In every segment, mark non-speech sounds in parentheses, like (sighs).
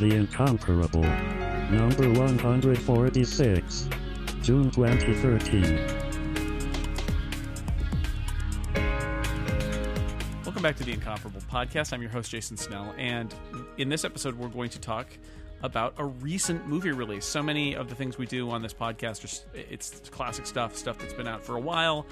The Incomparable. Number 146. June 2013. Welcome back to the Incomparable Podcast. I'm your host, Jason Snell, and in this episode, we're going to talk about a recent movie release. So many of the things we do on this podcast are it's classic stuff, stuff that's been out for a while,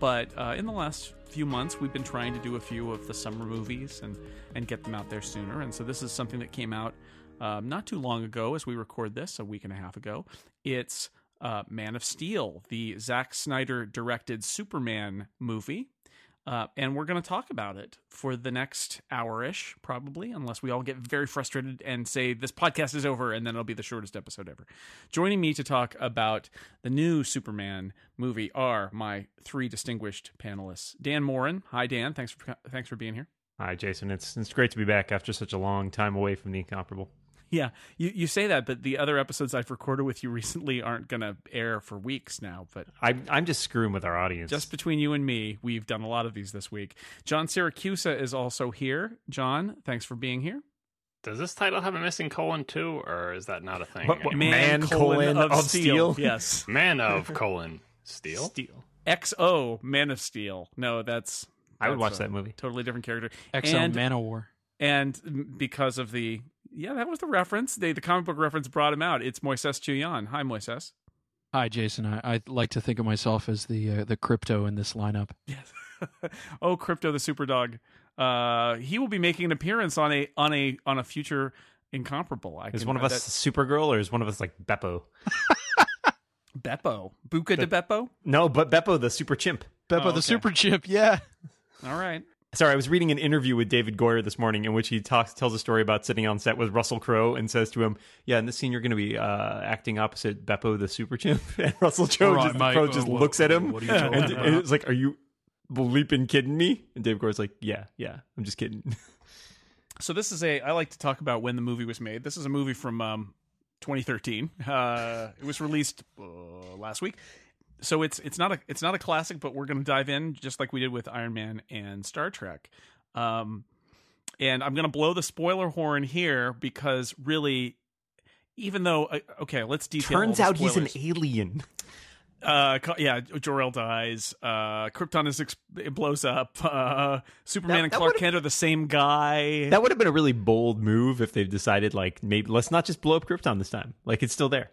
but uh, in the last few months, we've been trying to do a few of the summer movies and and get them out there sooner. And so this is something that came out um, not too long ago, as we record this, a week and a half ago. It's uh, Man of Steel, the Zack Snyder directed Superman movie. Uh, and we're going to talk about it for the next hour ish, probably, unless we all get very frustrated and say this podcast is over, and then it'll be the shortest episode ever. Joining me to talk about the new Superman movie are my three distinguished panelists. Dan Moren, hi Dan, thanks for thanks for being here. Hi Jason, it's it's great to be back after such a long time away from the incomparable. Yeah, you, you say that, but the other episodes I've recorded with you (laughs) recently aren't going to air for weeks now. But I'm I'm just screwing with our audience. Just between you and me, we've done a lot of these this week. John Siracusa is also here. John, thanks for being here. Does this title have a missing colon too, or is that not a thing? What, what, man, man, colon, of, of steel. steel. Yes, (laughs) man of colon steel. Steel. XO Man of Steel. No, that's. that's I would watch that movie. Totally different character. XO and, Man of War. And because of the yeah, that was the reference. They, the comic book reference brought him out. It's Moises Chiullan. Hi, Moises. Hi, Jason. I, I like to think of myself as the uh, the Krypto in this lineup. Yes. (laughs) oh, Krypto, the super dog. Uh, he will be making an appearance on a on a on a future incomparable. I is one of us that... Supergirl, or is one of us like Beppo? (laughs) Beppo, Buca de Beppo. No, but Beppo, the super chimp. Beppo, oh, okay. the super chimp. Yeah. All right. Sorry, I was reading an interview with David Goyer this morning in which he talks tells a story about sitting on set with Russell Crowe and says to him, "Yeah, in this scene you're going to be uh, acting opposite Beppo the super chimp." (laughs) And Russell Crowe right, just, Crowe just uh, looks what, at him and, and, it's like, "Are you bleeping kidding me?" And David Goyer's like, "Yeah, yeah, I'm just kidding." (laughs) So this is a I like to talk about when the movie was made. This is a movie from um, 2013. Uh, it was released uh, last week so it's it's not a it's not a classic, but we're going to dive in just like we did with Iron Man and Star Trek. Um, and I'm going to blow the spoiler horn here because really, even though uh, okay, let's detail. Turns out he's an alien. Uh, yeah, Jor El dies. Uh, Krypton is ex- it blows up. Uh, Superman that, and Clark Kent are the same guy. That would have been a really bold move if they've decided like maybe let's not just blow up Krypton this time. Like it's still there.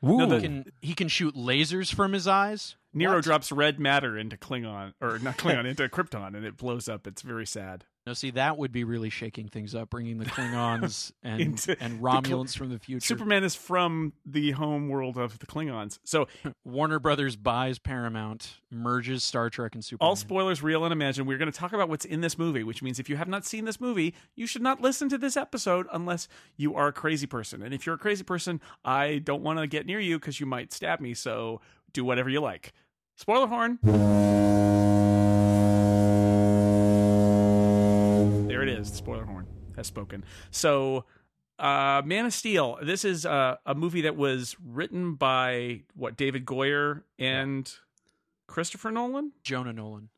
No, he can he can shoot lasers from his eyes. Nero what? drops red matter into Klingon or not (laughs) Klingon into Krypton, and it blows up. It's very sad. No, see that would be really shaking things up, bringing the Klingons (laughs) and and Romulans the, from the future. Superman is from the home world of the Klingons, so (laughs) Warner Brothers buys Paramount, merges Star Trek and Superman. All spoilers, real and imagined. We're going to talk about what's in this movie, which means if you have not seen this movie, you should not listen to this episode unless you are a crazy person. And if you're a crazy person, I don't want to get near you because you might stab me. So do whatever you like. Spoiler horn. Is. The spoiler horn has spoken. So, uh, Man of Steel. This is uh, a movie that was written by what David Goyer and Christopher Nolan, Jonah Nolan.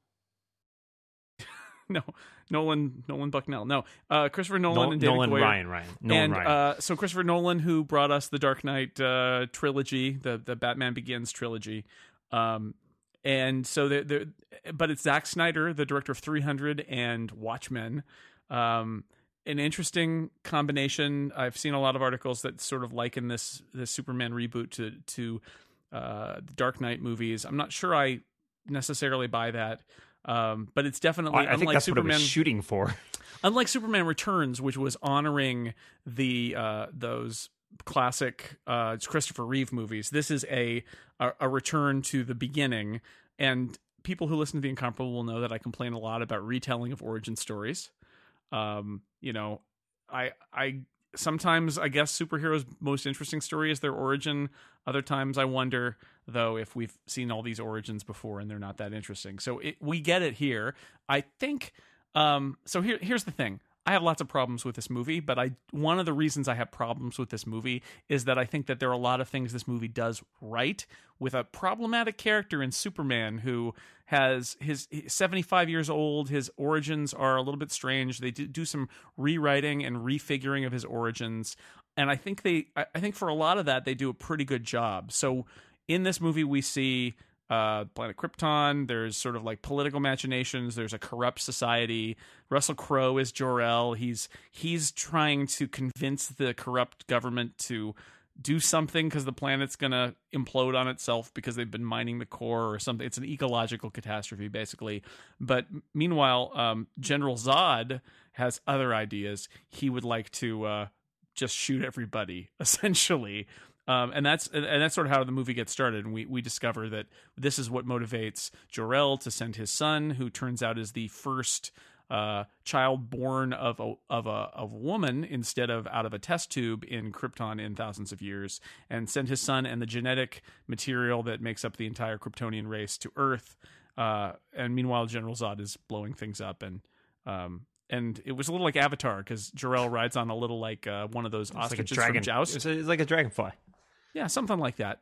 (laughs) no, Nolan, Nolan Bushnell. No, uh, Christopher Nolan no, and David Nolan Goyer. Ryan, Ryan, Nolan and Ryan. Uh, so Christopher Nolan, who brought us the Dark Knight uh, trilogy, the the Batman Begins trilogy. Um, and so they're, but it's Zack Snyder, the director of 300 and Watchmen, um, an interesting combination. I've seen a lot of articles that sort of liken this this Superman reboot to to uh, the Dark Knight movies. I'm not sure I necessarily buy that, um, but it's definitely. I, I think that's Superman, what it was shooting for. (laughs) unlike Superman Returns, which was honoring the uh, those classic uh, Christopher Reeve movies, this is a, a a return to the beginning and. People who listen to the incomparable will know that I complain a lot about retelling of origin stories. Um, you know, I I sometimes I guess superheroes' most interesting story is their origin. Other times I wonder though if we've seen all these origins before and they're not that interesting. So it, we get it here. I think. Um, so here here's the thing. I have lots of problems with this movie, but I one of the reasons I have problems with this movie is that I think that there are a lot of things this movie does right with a problematic character in Superman who has his 75 years old. His origins are a little bit strange. They do some rewriting and refiguring of his origins, and I think they I think for a lot of that they do a pretty good job. So in this movie we see uh, planet Krypton. There's sort of like political machinations. There's a corrupt society. Russell Crowe is Jor El. He's he's trying to convince the corrupt government to do something because the planet's gonna implode on itself because they've been mining the core or something. It's an ecological catastrophe basically. But meanwhile, um, General Zod has other ideas. He would like to uh, just shoot everybody (laughs) essentially um, and that's and that's sort of how the movie gets started. And we we discover that this is what motivates Jor El to send his son, who turns out is the first uh, child born of a of a of a woman instead of out of a test tube in Krypton in thousands of years, and send his son and the genetic material that makes up the entire Kryptonian race to Earth. Uh, and meanwhile, General Zod is blowing things up, and um, and it was a little like Avatar because Jor-El rides on a little like uh, one of those ostriches like from Joust. It's, like a dragonfly. Yeah, something like that.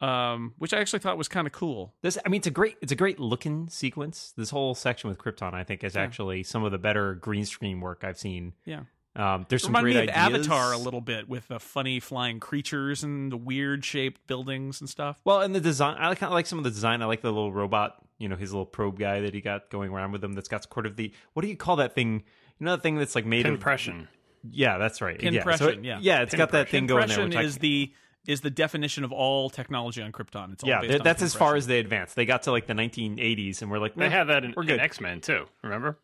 Um, which I actually thought was kind of cool. This, I mean, it's a great, it's a great looking sequence. This whole section with Krypton, I think, is yeah. actually some of the better green screen work I've seen. Yeah. Um, there's some Remind great me of ideas. Avatar a little bit with the funny flying creatures and the weird shaped buildings and stuff. Well, and the design, I kind of like some of the design. I like the little robot, you know, his little probe guy that he got going around with him. That's got sort of the what do you call that thing? You know, that thing that's like made impression. Of, yeah, that's right. Pin yeah. So it, yeah, yeah, it's got that thing going there. Which is I, the is the definition of all technology on Krypton. It's all yeah, that's as far as they advanced. They got to like the 1980s, and we're like, they had that in, we're in X Men too. Remember?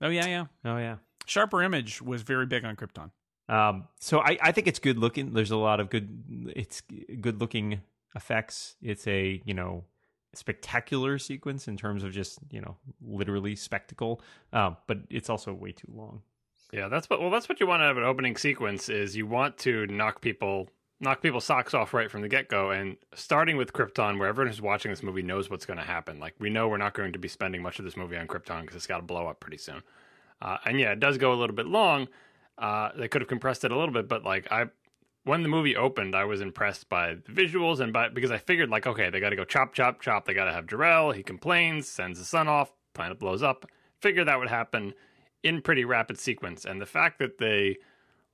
Oh yeah, yeah. Oh yeah. Sharper Image was very big on Krypton. Um, so I, I think it's good looking. There's a lot of good. It's good looking effects. It's a you know spectacular sequence in terms of just you know literally spectacle. Um, but it's also way too long. Yeah, that's what. Well, that's what you want out of an opening sequence. Is you want to knock people knock people's socks off right from the get go. And starting with Krypton, where everyone who's watching this movie knows what's going to happen. Like we know we're not going to be spending much of this movie on Krypton because it's got to blow up pretty soon. Uh, and yeah, it does go a little bit long. Uh, they could have compressed it a little bit, but like I, when the movie opened, I was impressed by the visuals and by because I figured like okay, they got to go chop chop chop. They got to have Jor-El. He complains, sends the sun off, planet blows up. Figure that would happen in pretty rapid sequence. And the fact that they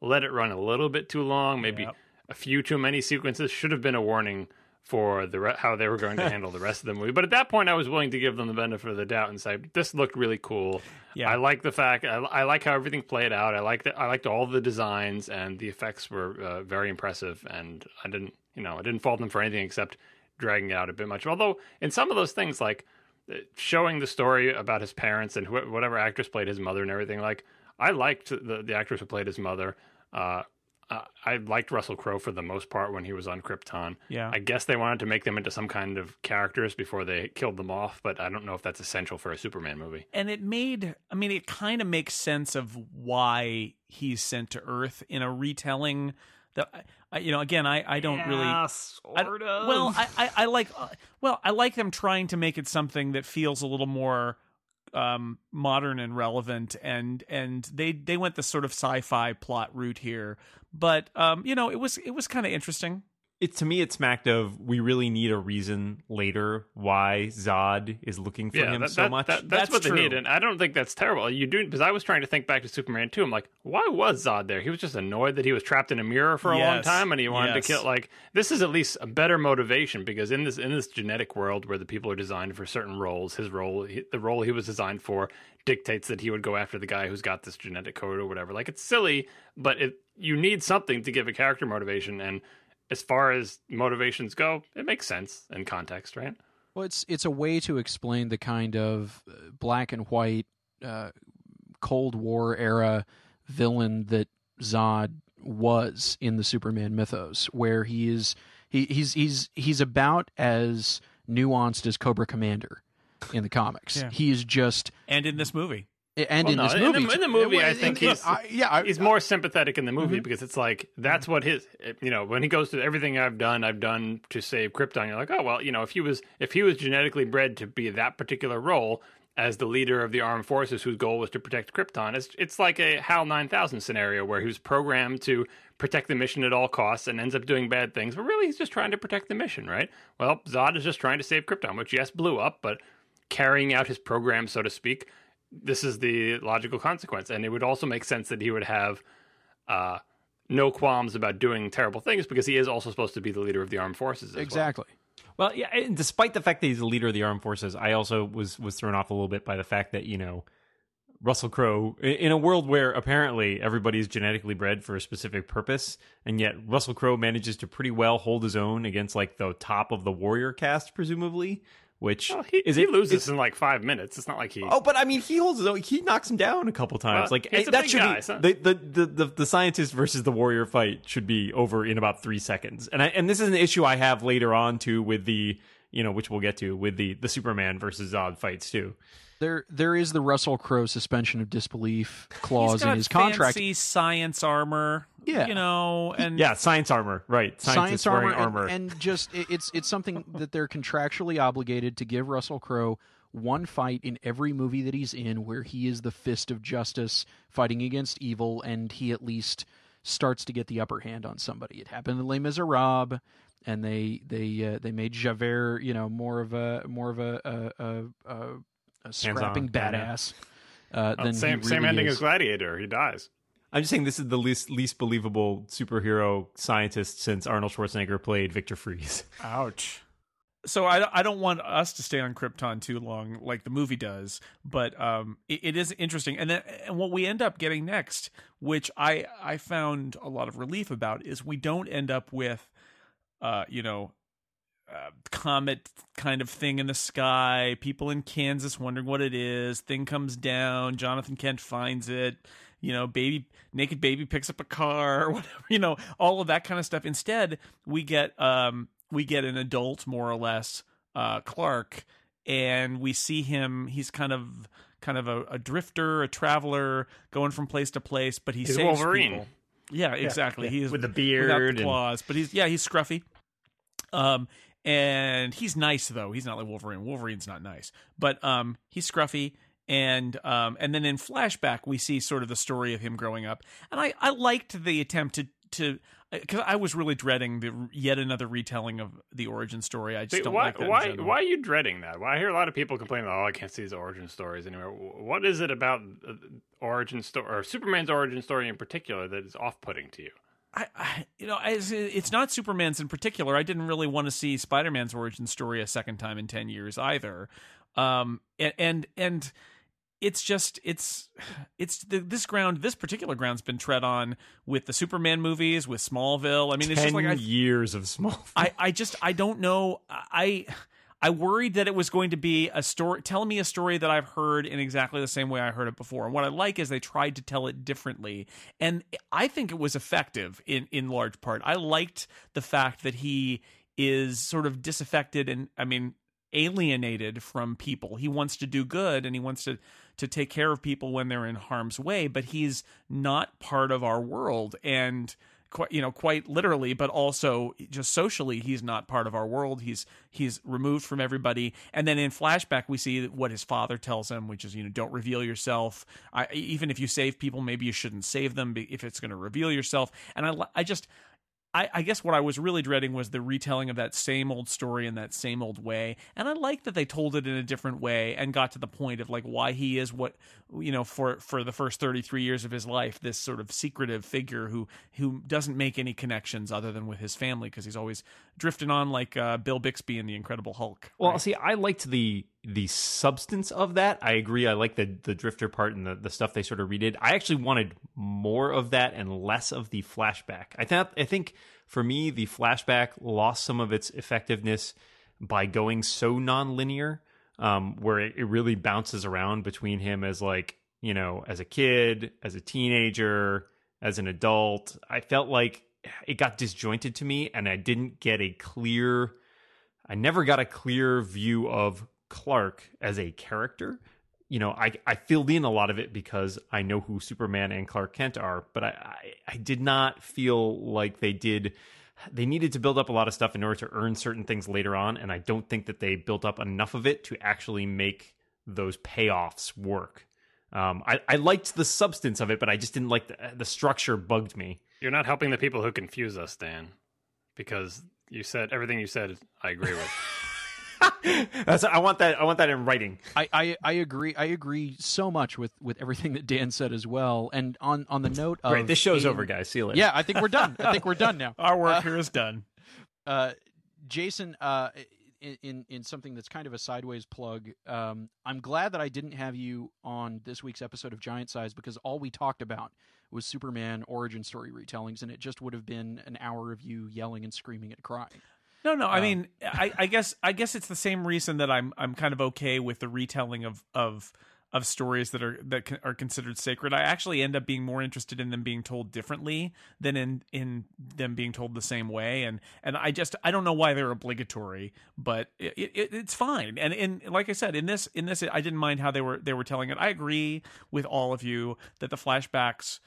let it run a little bit too long, maybe. Yep a few too many sequences should have been a warning for the re- how they were going to (laughs) handle the rest of the movie. But at that point, I was willing to give them the benefit of the doubt and say this looked really cool. Yeah, I like the fact I, I like how everything played out. I like I liked all the designs and the effects were uh, very impressive. And I didn't you know I didn't fault them for anything except dragging it out a bit much. Although in some of those things like uh, showing the story about his parents and wh- whatever actress played his mother and everything like I liked the the actress who played his mother. Uh, uh, I liked Russell Crowe for the most part when he was on Krypton. Yeah. I guess they wanted to make them into some kind of characters before they killed them off, but I don't know if that's essential for a Superman movie. And it made, I mean, it kind of makes sense of why he's sent to Earth in a retelling that I, you know again i i don't yeah, really sort I, of well I, I, I like uh, well i like them trying to make it something that feels a little more um, modern and relevant, and and they they went the sort of sci-fi plot route here. But um, you know, it was it was kind of interesting it to me it smacked of we really need a reason later why Zod is looking for yeah, him that, so that, much. That, that's, that's, what true. they need, and I don't think that's terrible. You do because I was trying to think back to Superman 2. I'm like, why was Zod there? He was just annoyed that he was trapped in a mirror for a yes. long time, and he wanted yes. to kill. Like this is at least a better motivation because in this in this genetic world where the people are designed for certain roles, his role, he, the role he was designed for, dictates that he would go after the guy who's got this genetic code or whatever. Like it's silly, but it you need something to give a character motivation and as far as motivations go, it makes sense in context, right? Well, it's it's a way to explain the kind of uh, black and white uh, Cold War era villain that Zod was in the Superman mythos, where he is he, he's he's he's about as nuanced as Cobra Commander in the comics. Yeah. He is just and in this movie and well, in no, this movie, in the, in the movie, I think he's I, yeah, I, he's more sympathetic in the movie mm-hmm. because it's like that's what his you know when he goes to everything I've done, I've done to save Krypton. You're like, oh well, you know, if he was if he was genetically bred to be that particular role, as the leader of the armed forces whose goal was to protect Krypton. It's, it's like a HAL 9000 scenario where he was programmed to protect the mission at all costs and ends up doing bad things, but really he's just trying to protect the mission, right? Well, Zod is just trying to save Krypton, which, yes, blew up, but carrying out his program, so to speak, this is the logical consequence. And it would also make sense that he would have uh, no qualms about doing terrible things because he is also supposed to be the leader of the armed forces. exactly. Well. Well, yeah. And despite the fact that he's the leader of the armed forces, I also was was thrown off a little bit by the fact that you know Russell Crowe in a world where apparently everybody is genetically bred for a specific purpose, and yet Russell Crowe manages to pretty well hold his own against like the top of the warrior cast, presumably which well, he, is he it loses in like five minutes. It's not like he. Oh, but I mean, he holds his own. He knocks him down a couple times. Well, like that should guy, be so- the, the, the the the scientist versus the warrior fight should be over in about three seconds. And I and this is an issue I have later on too with the you know which we'll get to with the the Superman versus Zod fights too. There, there is the Russell Crowe suspension of disbelief clause He's got in his contract. Fancy science armor. Yeah. you know, and Yeah, science armor, right? Science Scientists armor, wearing and- And, just it- it's it's something that they're contractually obligated to give Russell Crowe one fight in every movie that he's in where he is the fist of justice fighting against evil, and he at least starts to get the upper hand on somebody. It happened in Les Miserables, and they they uh, they made Javert, you know, more of a more of a a, a, a, a scrapping yeah, yeah. badass. Uh, Oh, than same he same ending is. as Gladiator. He dies. I'm just saying this is the least least believable superhero scientist since Arnold Schwarzenegger played Victor Fries. (laughs) Ouch. So I, I don't want us to stay on Krypton too long, like the movie does, but um, it, it is interesting. And then and what we end up getting next, which I I found a lot of relief about, is we don't end up with, uh, you know, uh, comet kind of thing in the sky. People in Kansas wondering what it is. Thing comes down. Jonathan Kent finds it. You know, baby, naked baby picks up a car, (laughs) whatever. You know, all of that kind of stuff. Instead, we get um we get an adult, more or less, uh, Clark, and we see him. He's kind of kind of a, a drifter, a traveler, going from place to place, but he He's saves Wolverine. people. Yeah, exactly. He is with the beard the and- claws, but he's yeah, he's scruffy. Um, and he's nice though. He's not like Wolverine. Wolverine's not nice, but um, he's scruffy. And um, and then in flashback we see sort of the story of him growing up, and I I liked the attempt to to because I was really dreading the yet another retelling of the origin story. I just See, don't why like that. why why are you dreading that? Why I hear a lot of people complaining, "Oh, I can't see these origin stories anymore." What is it about uh, origin story or Superman's origin story in particular that is off-putting to you? I, I you know, it's, it's not Superman's in particular. I didn't really want to see Spider-Man's origin story a second time in ten years either. Um, and and, and it's just it's it's the, this ground, this particular ground's been tread on with the Superman movies, with Smallville. I mean, it's Ten just like I, years of small. I, I just I don't know. I I worried that it was going to be a story telling me a story that I've heard in exactly the same way I heard it before. And what I like is they tried to tell it differently. And I think it was effective in in large part. I liked the fact that he is sort of disaffected and I mean alienated from people. He wants to do good and he wants to to take care of people when they're in harm's way, but he's not part of our world and quite you know quite literally but also just socially he's not part of our world. He's he's removed from everybody. And then in flashback we see what his father tells him which is you know don't reveal yourself. I, even if you save people maybe you shouldn't save them if it's going to reveal yourself. And i i just I, I guess what I was really dreading was the retelling of that same old story in that same old way, and I like that they told it in a different way and got to the point of like why he is what you know for for the first thirty three years of his life, this sort of secretive figure who who doesn't make any connections other than with his family because he's always drifting on like uh, Bill Bixby in the Incredible Hulk. Well, right? see, I liked the the substance of that. I agree. I like the the drifter part and the, the stuff they sort of redid. I actually wanted more of that and less of the flashback. I thought I think for me the flashback lost some of its effectiveness by going so non-linear, um, where it, it really bounces around between him as like you know as a kid, as a teenager, as an adult. I felt like it got disjointed to me, and I didn't get a clear. I never got a clear view of Clark as a character. You know, I I filled in a lot of it because I know who Superman and Clark Kent are, but I, I I did not feel like they did they needed to build up a lot of stuff in order to earn certain things later on, and I don't think that they built up enough of it to actually make those payoffs work. Um, I, I liked the substance of it, but I just didn't like the, the structure. Bugged me. You're not helping the people who confuse us, Dan, because you said everything you said. I agree with. (laughs) (laughs) That's I want that I want that in writing. I, I, I agree I agree so much with, with everything that Dan said as well. And on, on the note of Great, this show's over, guys. See you later. Yeah, I think we're done. I think we're done now. (laughs) Our work uh, here is done. (laughs) Uh, Jason, uh, in in something that's kind of a sideways plug. Um, I'm glad that I didn't have you on this week's episode of Giant Size because all we talked about was Superman origin story retellings, and it just would have been an hour of you yelling and screaming and crying. No, no. I um, mean, I, I guess I guess it's the same reason that I'm I'm kind of okay with the retelling of of of stories that are that are considered sacred. I actually end up being more interested in them being told differently than in in them being told the same way. And and I just I don't know why they're obligatory, but it, it, it's fine. And and like I said, in this in this I didn't mind how they were they were telling it. I agree with all of you that the flashbacks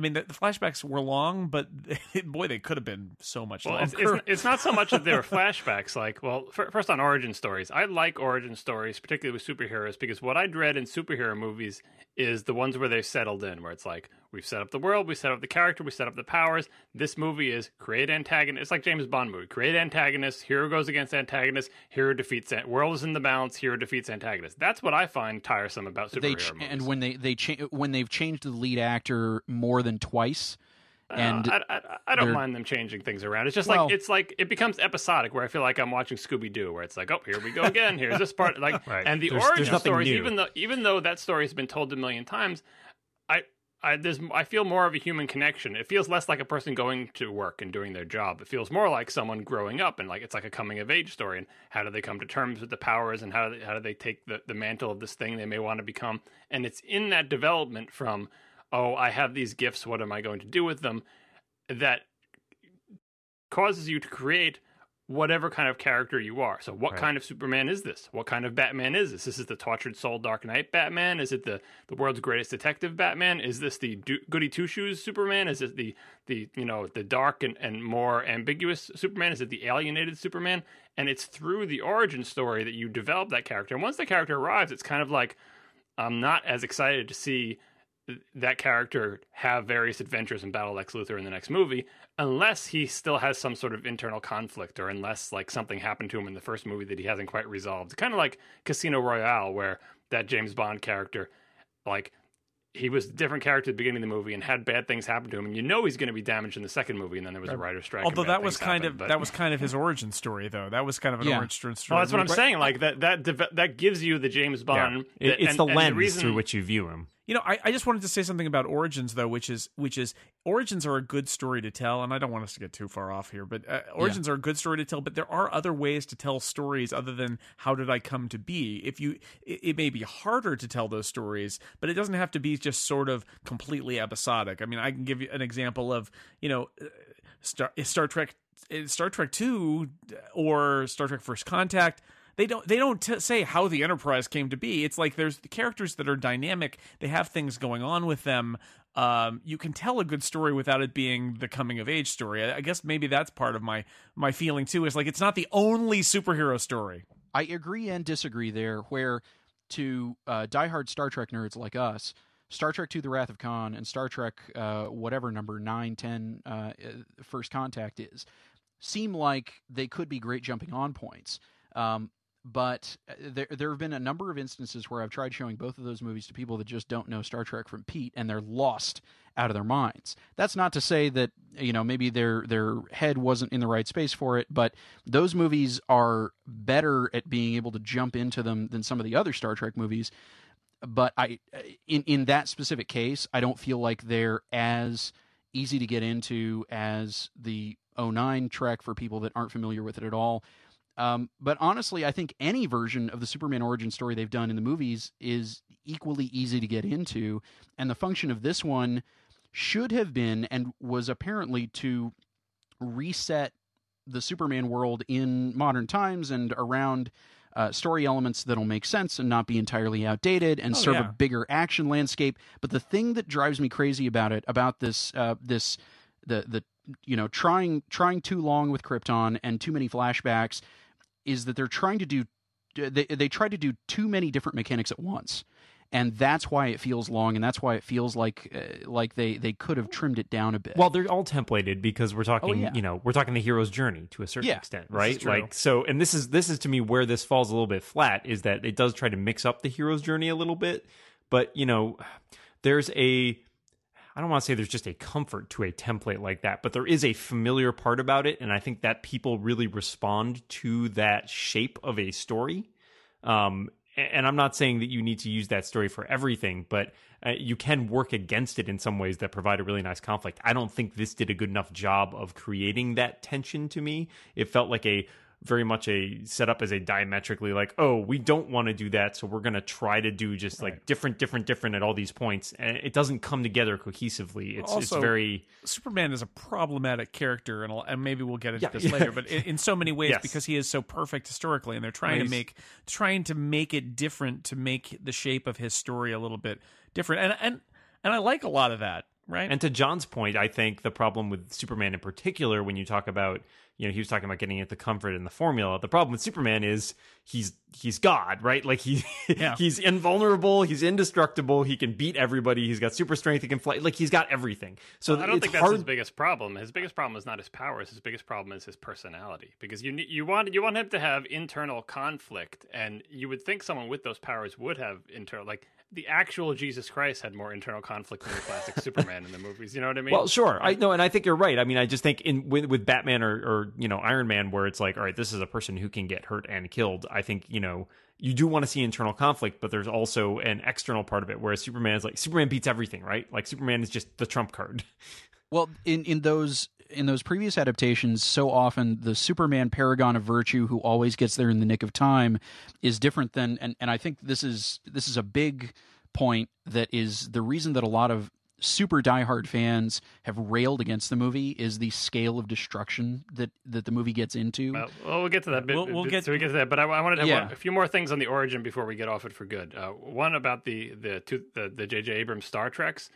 I mean, the, the, flashbacks were long, but (laughs) boy, they could have been so much well, longer. It's, it's, it's, not so much that they were (laughs) flashbacks. Like, well, first on origin stories, I like origin stories, particularly with superheroes, because what I dread in superhero movies is the ones where they settled in, where it's like we've set up the world, we set up the character, we set up the powers. This movie is create antagonist. It's like James Bond movie: create antagonist, hero goes against antagonist, hero defeats. World is in the balance, hero defeats antagonist. That's what I find tiresome about superhero ch- movies. And when they they cha- when they've changed the lead actor more than twice. Uh, and uh, I, I, I, don't mind them changing things around. It's just well, like it's like it becomes episodic, where I feel like I'm watching Scooby Doo, where it's like, oh, here we go again. Here's this part, like, (laughs) right. and the there's, origin there's stories. New. Even though even though that story has been told a million times, I I there's I feel more of a human connection. It feels less like a person going to work and doing their job. It feels more like someone growing up and like it's like a coming of age story. And how do they come to terms with the powers and how do they, how do they take the the mantle of this thing they may want to become? And it's in that development from oh, I have these gifts, what am I going to do with them? That causes you to create whatever kind of character you are. So, what right. kind of Superman is this? What kind of Batman is this? Is this is the tortured soul Dark Knight Batman? Is it the the world's greatest detective Batman? Is this the do- goody two shoes Superman? Is it the the you know the dark and, and more ambiguous Superman? Is it the alienated Superman? And it's through the origin story that you develop that character. And once the character arrives, it's kind of like I'm not as excited to see that character have various adventures and battle Lex Luthor in the next movie, unless he still has some sort of internal conflict, or unless like something happened to him in the first movie that he hasn't quite resolved. Kind of like Casino Royale, where that James Bond character, like he was a different character at the beginning of the movie and had bad things happen to him, and you know he's going to be damaged in the second movie. And then there was a writer's strike. Although that was kind happened, of but... that was kind of his origin story, though. That was kind of an yeah. origin story. Well, that's what I'm saying. Like that that that gives you the James Bond. Yeah. That, it's and, the lens the reason... through which you view him. You know, I, I just wanted to say something about origins though, which is which is origins are a good story to tell, and I don't want us to get too far off here, but uh, origins yeah. are a good story to tell. But there are other ways to tell stories other than how did I come to be. If you, it, it may be harder to tell those stories, but it doesn't have to be just sort of completely episodic. I mean, I can give you an example of you know, uh, Star Star Trek, uh, Star Trek Two, or Star Trek First Contact they don't they don't t- say how the enterprise came to be. It's like there's the characters that are dynamic. They have things going on with them. Um, you can tell a good story without it being the coming of age story. I, I guess maybe that's part of my my feeling too is like it's not the only superhero story. I agree and disagree there where to uh, diehard star trek nerds like us Star Trek II The Wrath of Khan and Star Trek uh, whatever number 9, 10 uh, First Contact is seem like they could be great jumping on points. Um, but uh, there there have been a number of instances where I've tried showing both of those movies to people that just don't know Star Trek from Pete and they're lost out of their minds. That's not to say that you know maybe their their head wasn't in the right space for it, but those movies are better at being able to jump into them than some of the other Star Trek movies. But I uh, in in that specific case, I don't feel like they're as easy to get into as the 09 Trek for people that aren't familiar with it at all um, but honestly, I think any version of the Superman origin story they've done in the movies is equally easy to get into. And the function of this one should have been and was apparently to reset the Superman world in modern times and around uh, story elements that'll make sense and not be entirely outdated and oh, serve yeah. a bigger action landscape. But the thing that drives me crazy about it, about this, uh, this, the the you know trying trying too long with Krypton and too many flashbacks is that they're trying to do they they tried to do too many different mechanics at once and that's why it feels long, and that's why it feels like uh, like they they could have trimmed it down a bit. Well, they're all templated because we're talking, oh, yeah. you know, we're talking the hero's journey to a certain yeah, extent, right? Like so, and this is this is to me where this falls a little bit flat is that it does try to mix up the hero's journey a little bit, but you know, there's a I don't want to say there's just a comfort to a template like that, but there is a familiar part about it, and I think that people really respond to that shape of a story. Um, and I'm not saying that you need to use that story for everything, but uh, you can work against it in some ways that provide a really nice conflict. I don't think this did a good enough job of creating that tension to me. It felt like a very much a set up as a diametrically like oh we don't want to do that so we're going to try to do just right. like different different different at all these points and it doesn't come together cohesively it's also, it's very superman is a problematic character and, and maybe we'll get into yeah, this yeah. later (laughs) but in, in, so many ways yes. because he is so perfect historically and they're trying to make trying to make it different to make the shape of his story a little bit different and and and I like a lot of that right and to john's point i think the problem with superman in particular when you talk about you know, he was talking about getting at the comfort in the formula. The problem with Superman is he's he's God, right? Like he yeah. (laughs) he's invulnerable, he's indestructible, he can beat everybody, he's got super strength, he can fly, like he's got everything. So well, I don't think that's his biggest problem. His biggest problem is not his powers. His biggest problem is his personality. Because you you want you want him to have internal conflict, and you would think someone with those powers would have internal like the actual Jesus Christ had more internal conflict than the classic (laughs) Superman in the movies. You know what I mean? Well, sure. I know, and I think you're right. I mean, I just think in with, with Batman or, or you know Iron Man, where it's like, all right, this is a person who can get hurt and killed. I think you know you do want to see internal conflict, but there's also an external part of it, where Superman is like Superman beats everything, right? Like Superman is just the trump card. Well, in in those in those previous adaptations, so often the Superman paragon of virtue who always gets there in the nick of time is different than and, and I think this is this is a big point that is the reason that a lot of super diehard fans have railed against the movie is the scale of destruction that that the movie gets into. Well, well we'll get to that. Bit, we'll, we'll get so we get to that, but I, I wanted to have yeah. one, a few more things on the origin before we get off it for good. Uh, one about the the two, the the J.J. Abrams Star Treks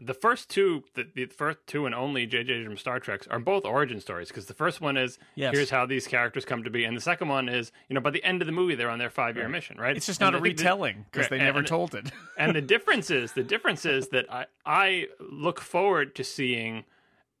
the first two, the, the, first two and only J.J. Abrams Star Treks are both origin stories because the first one is yes. here's how these characters come to be, and the second one is you know by the end of the movie they're on their five year right. mission, right? It's just not a retelling because they never and, told it. (laughs) and the difference is the difference is that I I look forward to seeing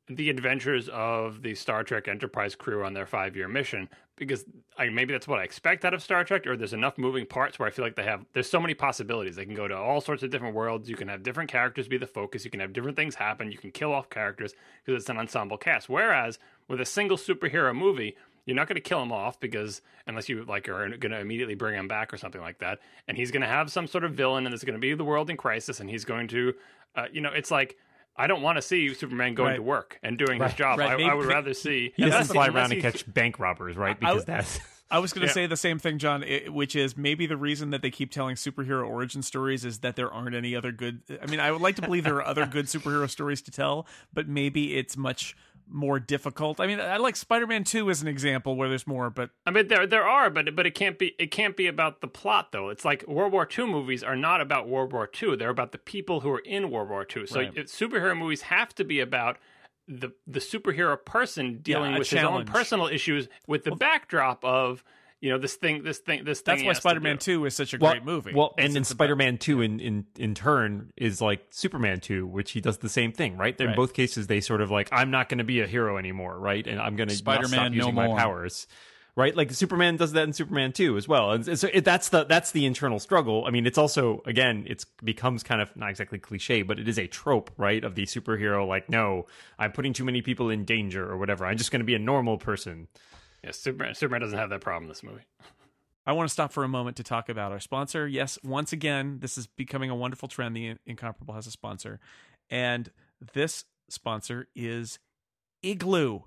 the adventures of the Star Trek Enterprise crew on their five year mission because I, maybe that's what I expect out of Star Trek, or there's enough moving parts where I feel like they have there's so many possibilities. They can go to all sorts of different worlds. You can have different characters be the focus. You can have different things happen. You can kill off characters because it's an ensemble cast. Whereas with a single superhero movie, you're not going to kill him off because unless you like are going to immediately bring him back or something like that, and he's going to have some sort of villain, and it's going to be the world in crisis, and he's going to, uh, you know, it's like I don't want to see Superman going right. to work and doing right. his job. Right. I, I, would rather see he doesn't fly around and catch bank robbers, right? Because I, that's. I was going to yeah. say the same thing, John, which is maybe the reason that they keep telling superhero origin stories is that there aren't any other good. I mean, I would like to believe there are other good superhero stories to tell, but maybe it's much more difficult. I mean, I like Spider-Man 2 as an example where there's more, but I mean there there are, but but it can't be it can't be about the plot though. It's like World War II movies are not about World War II. They're about the people who are in World War II. So right. it, superhero movies have to be about the the superhero person dealing yeah, with challenge. his own personal issues with the well, backdrop of you know this thing this thing this thing that's why spider-man 2 is such a well, great movie. well and then spider-man about, 2 in, in in turn is like superman 2 which he does the same thing right? In right. both cases they sort of like i'm not going to be a hero anymore right? And i'm going to spider-man using no my powers right? Like superman does that in superman 2 as well. And so it, that's the that's the internal struggle. I mean it's also again it becomes kind of not exactly cliche but it is a trope right of the superhero like no i'm putting too many people in danger or whatever. I'm just going to be a normal person yeah, Superman, Superman doesn't have that problem in this movie. I want to stop for a moment to talk about our sponsor. Yes, once again, this is becoming a wonderful trend. The Incomparable has a sponsor, and this sponsor is Igloo.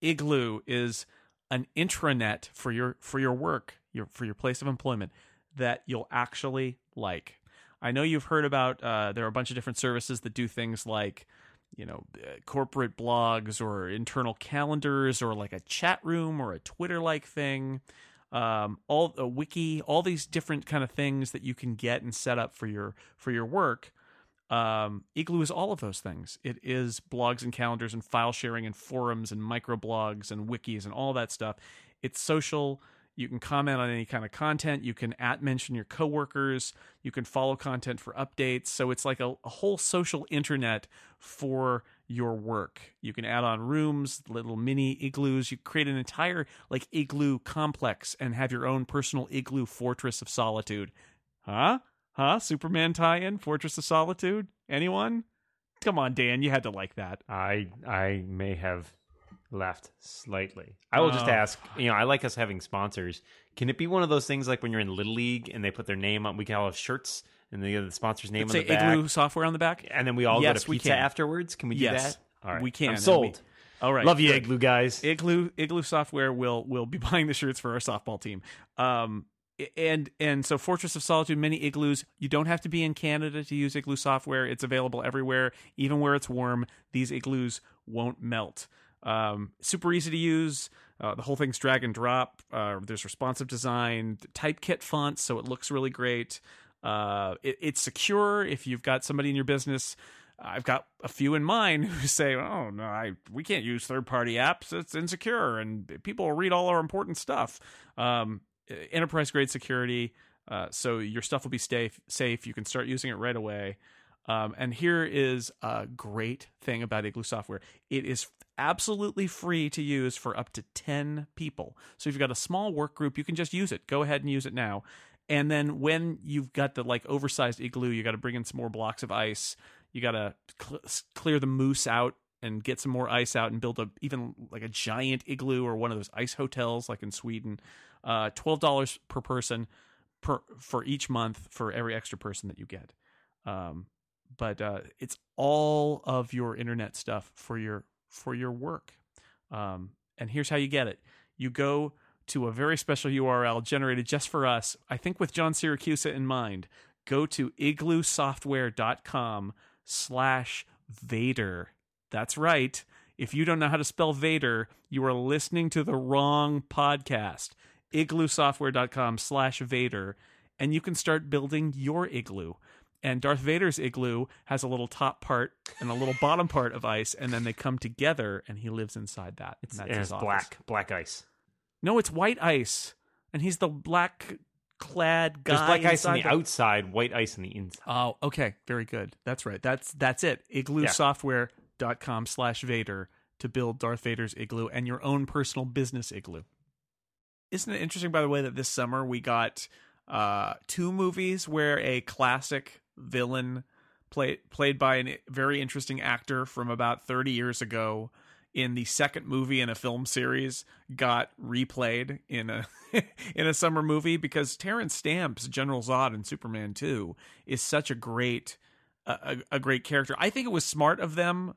Igloo is an intranet for your for your work, your for your place of employment that you'll actually like. I know you've heard about. Uh, there are a bunch of different services that do things like you know uh, corporate blogs or internal calendars or like a chat room or a twitter like thing. Um, all a wiki all these different kind of things that you can get and set up for your for your work. Um, igloo is all of those things. It is blogs and calendars and file sharing and forums and microblogs and wikis and all that stuff. It's social You can comment on any kind of content. You can at mention your coworkers. You can follow content for updates. So it's like a, a whole social internet for your work. You can add on rooms, little mini igloos. You create an entire like igloo complex and have your own personal igloo fortress of solitude. Huh? Huh? Superman tie-in, Fortress of Solitude? Anyone? Come on, Dan, you had to like that. I I may have left slightly. I will just oh. ask, you know, I like us having sponsors. Can it be one of those things like when you're in Little League and they put their name on, we can all have shirts and they the sponsor's name on the back. Igloo software on the back. And then we all yes, go to pizza afterwards. Can we do yes, that? All right. We can. I'm sold. We, all right. Love you. Igloo guys. Igloo Igloo software will will be (laughs) buying the shirts for our softball team. Um and and so Fortress of Solitude, many igloos. You don't have to be in Canada to use igloo software. It's available everywhere, even where it's warm. These igloos won't melt. Um, super easy to use. Uh, the whole thing's drag and drop. Uh, there's responsive design, typekit fonts, so it looks really great. Uh, it, it's secure. If you've got somebody in your business, I've got a few in mind (laughs) who say, "Oh no, I we can't use third-party apps. It's insecure, and people will read all our important stuff." Um, enterprise grade security, uh, so your stuff will be safe. Safe. You can start using it right away. Um, and here is a great thing about Igloo software. It is absolutely free to use for up to 10 people. So if you've got a small work group, you can just use it. Go ahead and use it now. And then when you've got the like oversized igloo, you got to bring in some more blocks of ice. You got to cl- clear the moose out and get some more ice out and build a even like a giant igloo or one of those ice hotels like in Sweden. Uh, Twelve dollars per person per for each month for every extra person that you get. Um, but uh, it's all of your internet stuff for your for your work. Um, and here's how you get it: you go to a very special URL generated just for us. I think with John Siracusa in mind. Go to igloosoftware.com slash Vader. That's right. If you don't know how to spell Vader, you are listening to the wrong podcast. igloosoftware.com slash Vader. And you can start building your igloo and Darth Vader's igloo has a little top part and a little bottom part of ice, and then they come together, and he lives inside that. It's, and it's black, black ice. No, it's white ice, and he's the black clad guy. There's black ice on the, outside, white ice on the inside. Oh, okay, very good. That's right. That's that's it. Igloosoftware.com slash Vader to build Darth Vader's igloo and your own personal business igloo. Isn't it interesting, by the way, that this summer we got uh, two movies where a classic villain played played by a very interesting actor from about 30 years ago in the second movie in a film series got replayed in a (laughs) in a summer movie because Terence Stamp's General Zod in Superman 2 is such a great a, a great character. I think it was smart of them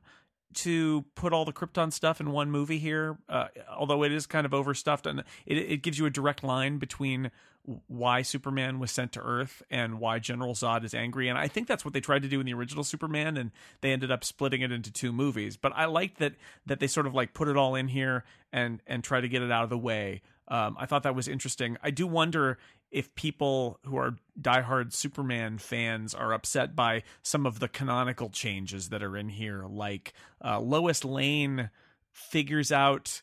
to put all the Krypton stuff in one movie here, uh, although it is kind of overstuffed, and it, it gives you a direct line between why Superman was sent to Earth and why General Zod is angry. And I think that's what they tried to do in the original Superman, and they ended up splitting it into two movies. But I like that that they sort of like put it all in here and and try to get it out of the way. Um, I thought that was interesting. I do wonder if people who are diehard Superman fans are upset by some of the canonical changes that are in here, like uh, Lois Lane figures out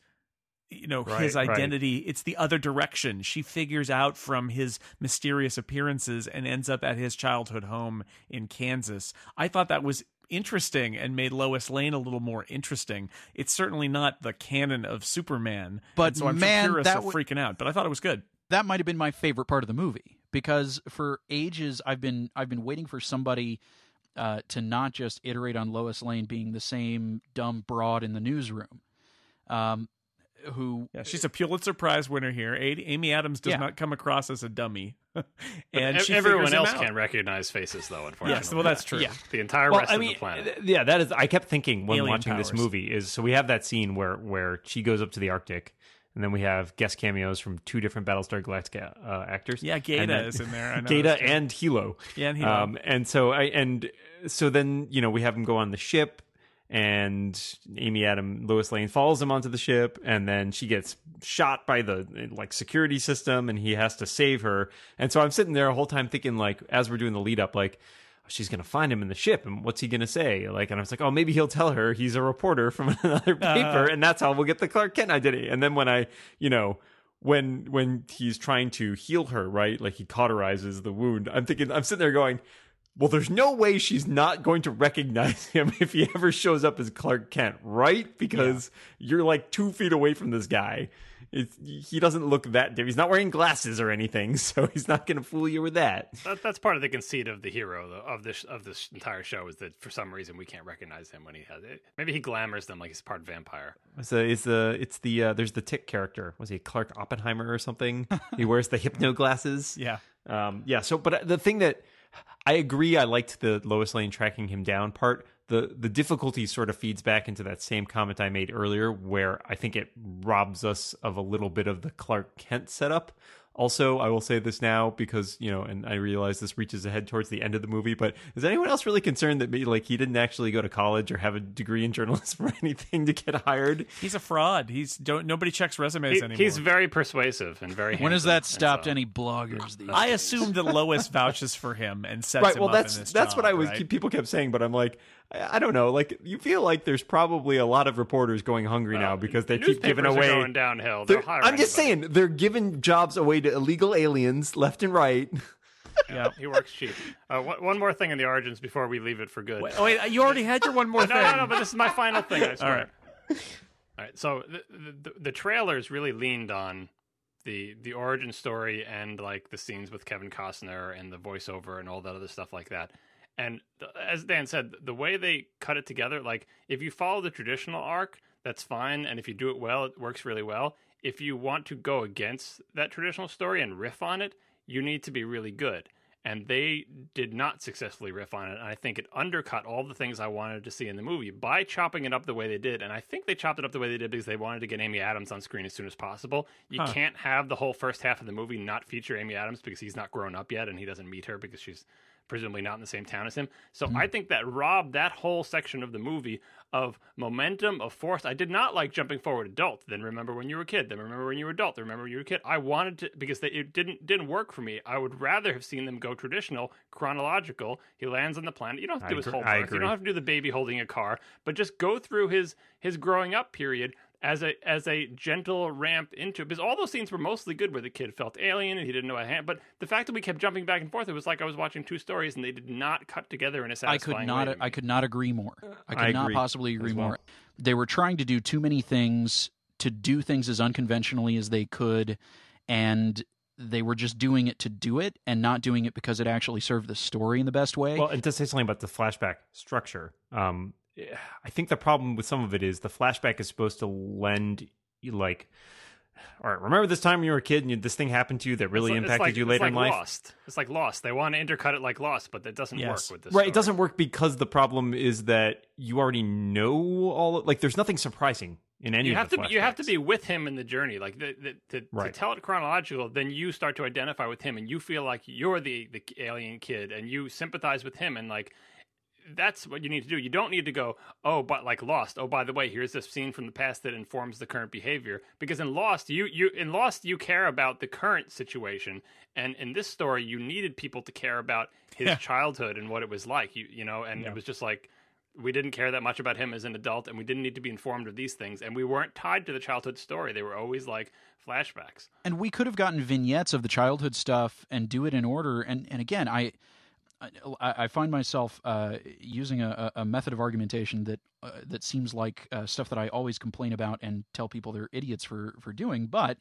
you know right, his identity right. it's the other direction she figures out from his mysterious appearances and ends up at his childhood home in Kansas i thought that was interesting and made Lois Lane a little more interesting. It's certainly not the canon of Superman, but so I'm man, sure that w- freaking out. But I thought it was good. That might have been my favorite part of the movie because for ages I've been I've been waiting for somebody uh, to not just iterate on Lois Lane being the same dumb broad in the newsroom. Um, who yeah, she's a Pulitzer Prize winner here. Amy Adams does yeah. not come across as a dummy, (laughs) and everyone else out. can recognize faces, though. Unfortunately, yes, well, that's true. Yeah, (laughs) the entire well, rest I of mean, the planet. Yeah, that is. I kept thinking when Alien watching powers. this movie is so we have that scene where where she goes up to the Arctic. And then we have guest cameos from two different Battlestar Galactica uh, actors. Yeah, Gaeta is in there. (laughs) Gaeta and Helo. Yeah, and Helo. Um, and so I and so then you know we have them go on the ship and Amy Adam Lois Lane follows him onto the ship and then she gets shot by the like security system and he has to save her. And so I'm sitting there the whole time thinking like as we're doing the lead up like she's going to find him in the ship and what's he going to say? Like and I was like, "Oh, maybe he'll tell her he's a reporter (laughs) from another uh-huh. paper uh, and that's how we'll get the Clark Kent identity." And then when I, you know, when when he's trying to heal her, right? Like he cauterizes the wound. I'm thinking, I'm sitting there going, well, there's no way she's not going to recognize (laughs) him if he ever shows up as Clark Kent, right? Because yeah. you're like two feet away from this guy. It's, he doesn't look that different. He's not wearing glasses or anything, (laughs) so he's not going to fool you with that. that. That's part of the conceit of the hero though, of this of this entire show is that for some reason we can't recognize him when he has it. Maybe he glamours them like he's part vampire. The it's the it's the uh, there's the tick character. Was he Clark Oppenheimer or something? (laughs) he wears the hypno glasses. Yeah, um, yeah. So, but uh, the thing that I agree, I liked the Lois Lane tracking him down part the the difficulty sort of feeds back into that same comment I made earlier, where I think it robs us of a little bit of the Clark Kent setup. Also, I will say this now because you know, and I realize this reaches ahead towards the end of the movie. But is anyone else really concerned that maybe like he didn't actually go to college or have a degree in journalism (laughs) or anything to get hired? He's a fraud. He's don't nobody checks resumes he, anymore. He's very persuasive and very. when has that stopped so. any bloggers? These I days? assume that Lois vouches for him and sets right. well, that's that's job, what I was. Right? People kept saying, but I'm like, I don't know. Like you feel like there's probably a lot of reporters going hungry now because they keep giving away going downhill. I'm just saying they're giving jobs away to illegal aliens left and right. (laughs) yeah, he works cheap. Uh, one, one, more thing in the origins before we leave it for good. Wait, oh, wait you already had your one more (laughs) no, thing. No, no, but this is my final thing. I (laughs) swear. All right. All right. So the, the, the trailers really leaned on the the origin story and like the scenes with Kevin Costner and the voiceover and all that other stuff like that. And as Dan said, the way they cut it together, like if you follow the traditional arc, that's fine. And if you do it well, it works really well. If you want to go against that traditional story and riff on it, you need to be really good. And they did not successfully riff on it. And I think it undercut all the things I wanted to see in the movie by chopping it up the way they did. And I think they chopped it up the way they did because they wanted to get Amy Adams on screen as soon as possible. You huh. can't have the whole first half of the movie not feature Amy Adams because he's not grown up yet and he doesn't meet her because she's presumably not in the same town as him. So mm-hmm. I think that robbed that whole section of the movie of momentum, of force. I did not like jumping forward adult. Then remember when you were a kid. Then remember when you were adult. Then remember when you were a kid. I wanted to because they, it didn't didn't work for me. I would rather have seen them go traditional, chronological. He lands on the planet. You don't have to do I his whole. You don't have to do the baby holding a car, but just go through his his growing up period as a as a gentle ramp into it because all those scenes were mostly good where the kid felt alien and he didn't know a hand but the fact that we kept jumping back and forth it was like i was watching two stories and they did not cut together in a satisfying i could not way. i could not agree more i could I not possibly agree well. more they were trying to do too many things to do things as unconventionally as they could and they were just doing it to do it and not doing it because it actually served the story in the best way. Well, and to say something about the flashback structure, um, (sighs) I think the problem with some of it is the flashback is supposed to lend like (sighs) all right, remember this time when you were a kid and you, this thing happened to you that really impacted like, you later like in life? Lost. It's like Lost. They want to intercut it like Lost, but that doesn't yes. work with this. Right, story. it doesn't work because the problem is that you already know all. Like, there's nothing surprising in any. You have to. You have to be with him in the journey. Like the, the, to, right. to tell it chronological, then you start to identify with him, and you feel like you're the the alien kid, and you sympathize with him, and like that's what you need to do. You don't need to go, oh, but like Lost. Oh, by the way, here's this scene from the past that informs the current behavior. Because in Lost, you you in Lost you care about the current situation, and in this story, you needed people to care about his yeah. childhood and what it was like. You you know, and yeah. it was just like we didn't care that much about him as an adult, and we didn't need to be informed of these things, and we weren't tied to the childhood story. They were always like flashbacks. And we could have gotten vignettes of the childhood stuff and do it in order. And and again, I I, I find myself uh, using a, a, method of argumentation that uh, that seems like uh, stuff that I always complain about and tell people they're idiots for for doing. But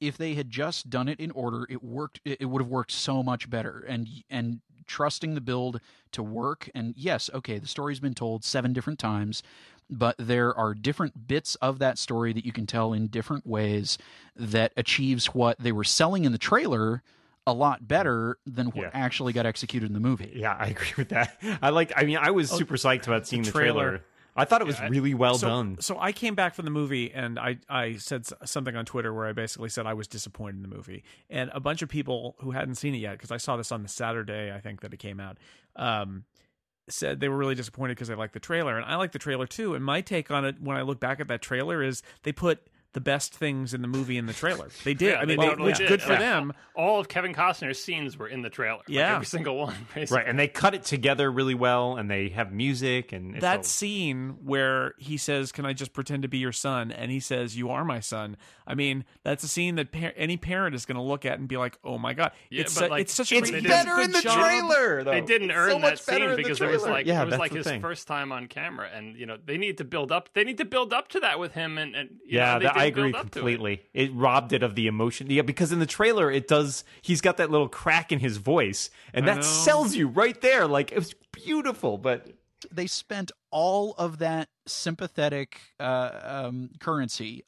if they had just done it in order, it worked. It, would have worked so much better. And and trusting the build to work. And yes, okay, the story's been told seven different times, but there are different bits of that story that you can tell in different ways that achieves what they were selling in the trailer a lot better than what yeah. actually got executed in the movie. Yeah, I agree with that. (laughs) I like. I mean, I was oh, super psyched about seeing the trailer. Trailer. I thought it was yeah, really well so, done. So I came back from the movie and I, I said something on Twitter where I basically said I was disappointed in the movie. And a bunch of people who hadn't seen it yet, because I saw this on the Saturday, I think that it came out, um, said they were really disappointed because they liked the trailer. And I like the trailer too. And my take on it when I look back at that trailer is they put the best things in the movie in the trailer. They did. Yeah, I mean, they they, which did. good for Yeah. them. All of Kevin Costner's scenes were in the trailer. Like, Yeah. every single one. (laughs) Basically. Right, and they cut it together really well, and they have music, and it's that a- scene where he says, "Can I just pretend to be your son?" and he says, "You are my son." I mean, that's a scene that par- any parent is going to look at and be like, "Oh my god, Yeah, it's but, su- like, it's such it's a they great, did- better in the job. trailer. Though. They didn't It's earn so that scene because it was like yeah, it was like his thing. first time on camera, and you know they need to build up. They need to build up to that with him, and, and you Yeah, know, they that, I agree build up to it. completely. It. robbed it of the emotion. Yeah, because in the trailer it does. He's got that little crack in his voice, and I that know. sells you right there. Like it was beautiful, but they spent all of that sympathetic uh, um, currency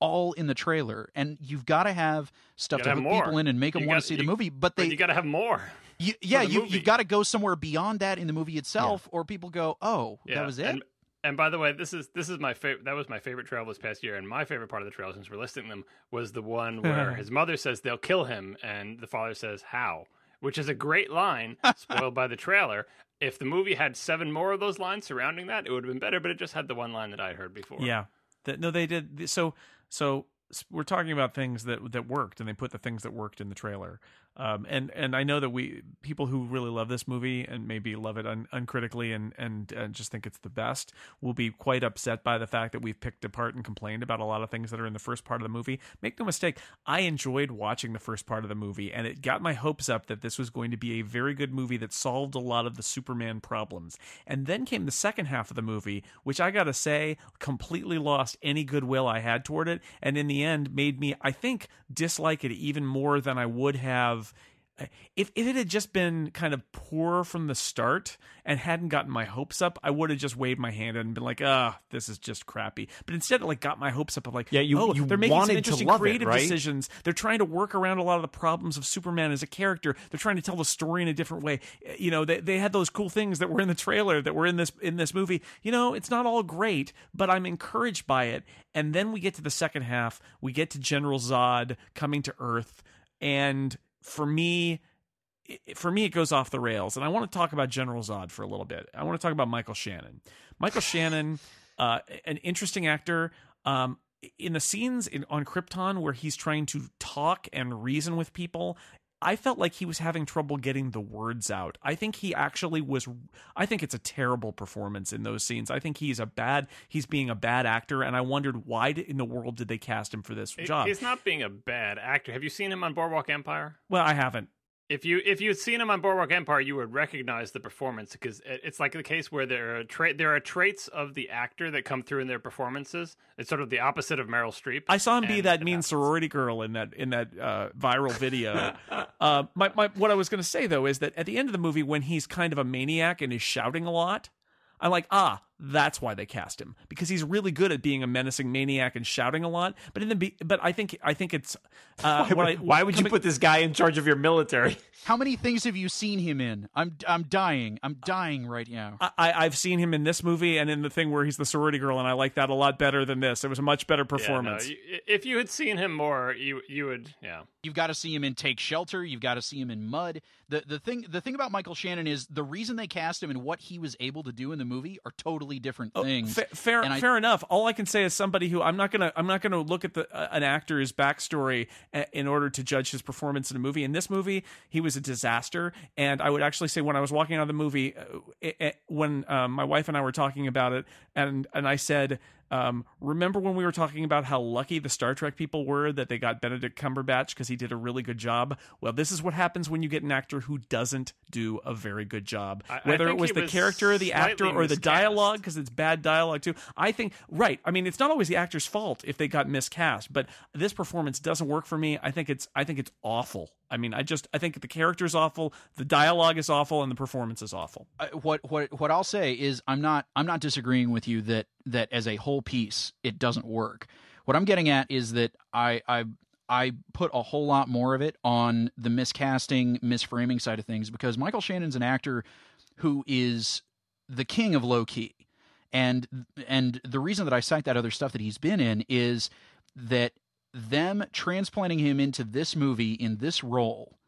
all in the trailer, and you've got to have stuff Gotta to have hook more. people in and make them You want got- to see the movie. But But they, you got to have more. you, yeah, you movie. you've got to go somewhere beyond that in the movie itself, or people go, "Oh, Yeah, that was it." And, and by the way, this is this is my favorite. That was my favorite trail this past year, and my favorite part of the trail, since we're listing them, was the one (laughs) where his mother says they'll kill him, and the father says how, which is a great line, spoiled by the trailer. If the movie had seven more of those lines surrounding that, it would have been better. But it just had the one line that I heard before. Yeah, That- no, they did. So, so we're talking about things that that worked, and they put the things that worked in the trailer. Um, and and I know that we people who really love this movie and maybe love it un, uncritically and, and and just think it's the best will be quite upset by the fact that we've picked apart and complained about a lot of things that are in the first part of the movie. Make no mistake, I enjoyed watching the first part of the movie, and it got my hopes up that this was going to be a very good movie that solved a lot of the Superman problems. And then came the second half of the movie, which I gotta say completely lost any goodwill I had toward it, and in the end made me, I think, dislike it even more than I would have if if it had just been kind of poor from the start and hadn't gotten my hopes up, I would have just waved my hand and been like, "Ah, this is just crappy." But instead, it like got my hopes up of like, Yeah, you- oh, you they're making some interesting love it, creative right? decisions. They're trying to work around a lot of the problems of Superman as a character. They're trying to tell the story in a different way. You know, they they had those cool things that were in the trailer that were in this in this movie. You know, it's not all great, but I'm encouraged by it. And then we get to the second half. We get to General Zod coming to Earth, and for me for me, it goes off the rails. And I want to talk about General Zod for a little bit. I want to talk about Michael Shannon. Michael (sighs) Shannon, uh, an interesting actor. Um, in the scenes in, on Krypton where he's trying to talk and reason with people, I felt like he was having trouble getting the words out. I think he actually was. I think it's a terrible performance in those scenes. I think he's a bad. He's being a bad actor, and I wondered why in the world did they cast him for this He- job? He's not being a bad actor. Have you seen him on Boardwalk Empire? well, I haven't. If you if you had seen him on Boardwalk Empire, you would recognize the performance because it, it's like the case where there are tra- there are traits of the actor that come through in their performances. It's sort of the opposite of Meryl Streep. I saw him be that mean happens. sorority girl in that in that uh, viral video. (laughs) uh, my, my what I was going to say though is that at the end of the movie, when he's kind of a maniac and is shouting a lot, I'm like, ah, that's why they cast him because he's really good at being a menacing maniac and shouting a lot. But in the be- but I think I think it's uh, why, what I, why would you put this guy in charge of your military? (laughs) How many things have you seen him in? I'm I'm dying. I'm dying right now. I, I- I've seen him in this movie and in the thing where he's the sorority girl, and I like that a lot better than this. It was a much better Yeah, no, performance. if you had seen him more, you you would yeah. You've got to see him in Take Shelter. You've got to see him in Mud. The the thing the thing about Michael Shannon is the reason they cast him and what he was able to do in the movie are totally different things. Fa- fair, I- fair enough. All I can say is somebody who I'm not gonna I'm not gonna look at the uh, an actor's backstory a- in order to judge his performance in a movie. In this movie, he was a disaster, and I would actually say when I was walking out of the movie, uh, it, it- when um, my wife and I were talking about it, and and I said. Um, remember when we were talking about how lucky the Star Trek people were that they got Benedict Cumberbatch because he did a really good job? Well, this is what happens when you get an actor who doesn't do a very good job. I- I Whether it think was the was character, or the actor, slightly or the miscast. dialogue because it's bad dialogue too. I think right. I mean, it's not always the actor's fault if they got miscast, but this performance doesn't work for me. I think it's I think it's awful. I mean, I just I think the character's awful, the dialogue is awful, and the performance is awful. Uh, what what what I'll say is I'm not I'm not disagreeing with you that that as a whole piece it doesn't work. What I'm getting at is that I I I put a whole lot more of it on the miscasting, misframing side of things because Michael Shannon's an actor who is the king of low key. And and the reason that I cite that other stuff that he's been in is that them transplanting him into this movie in this role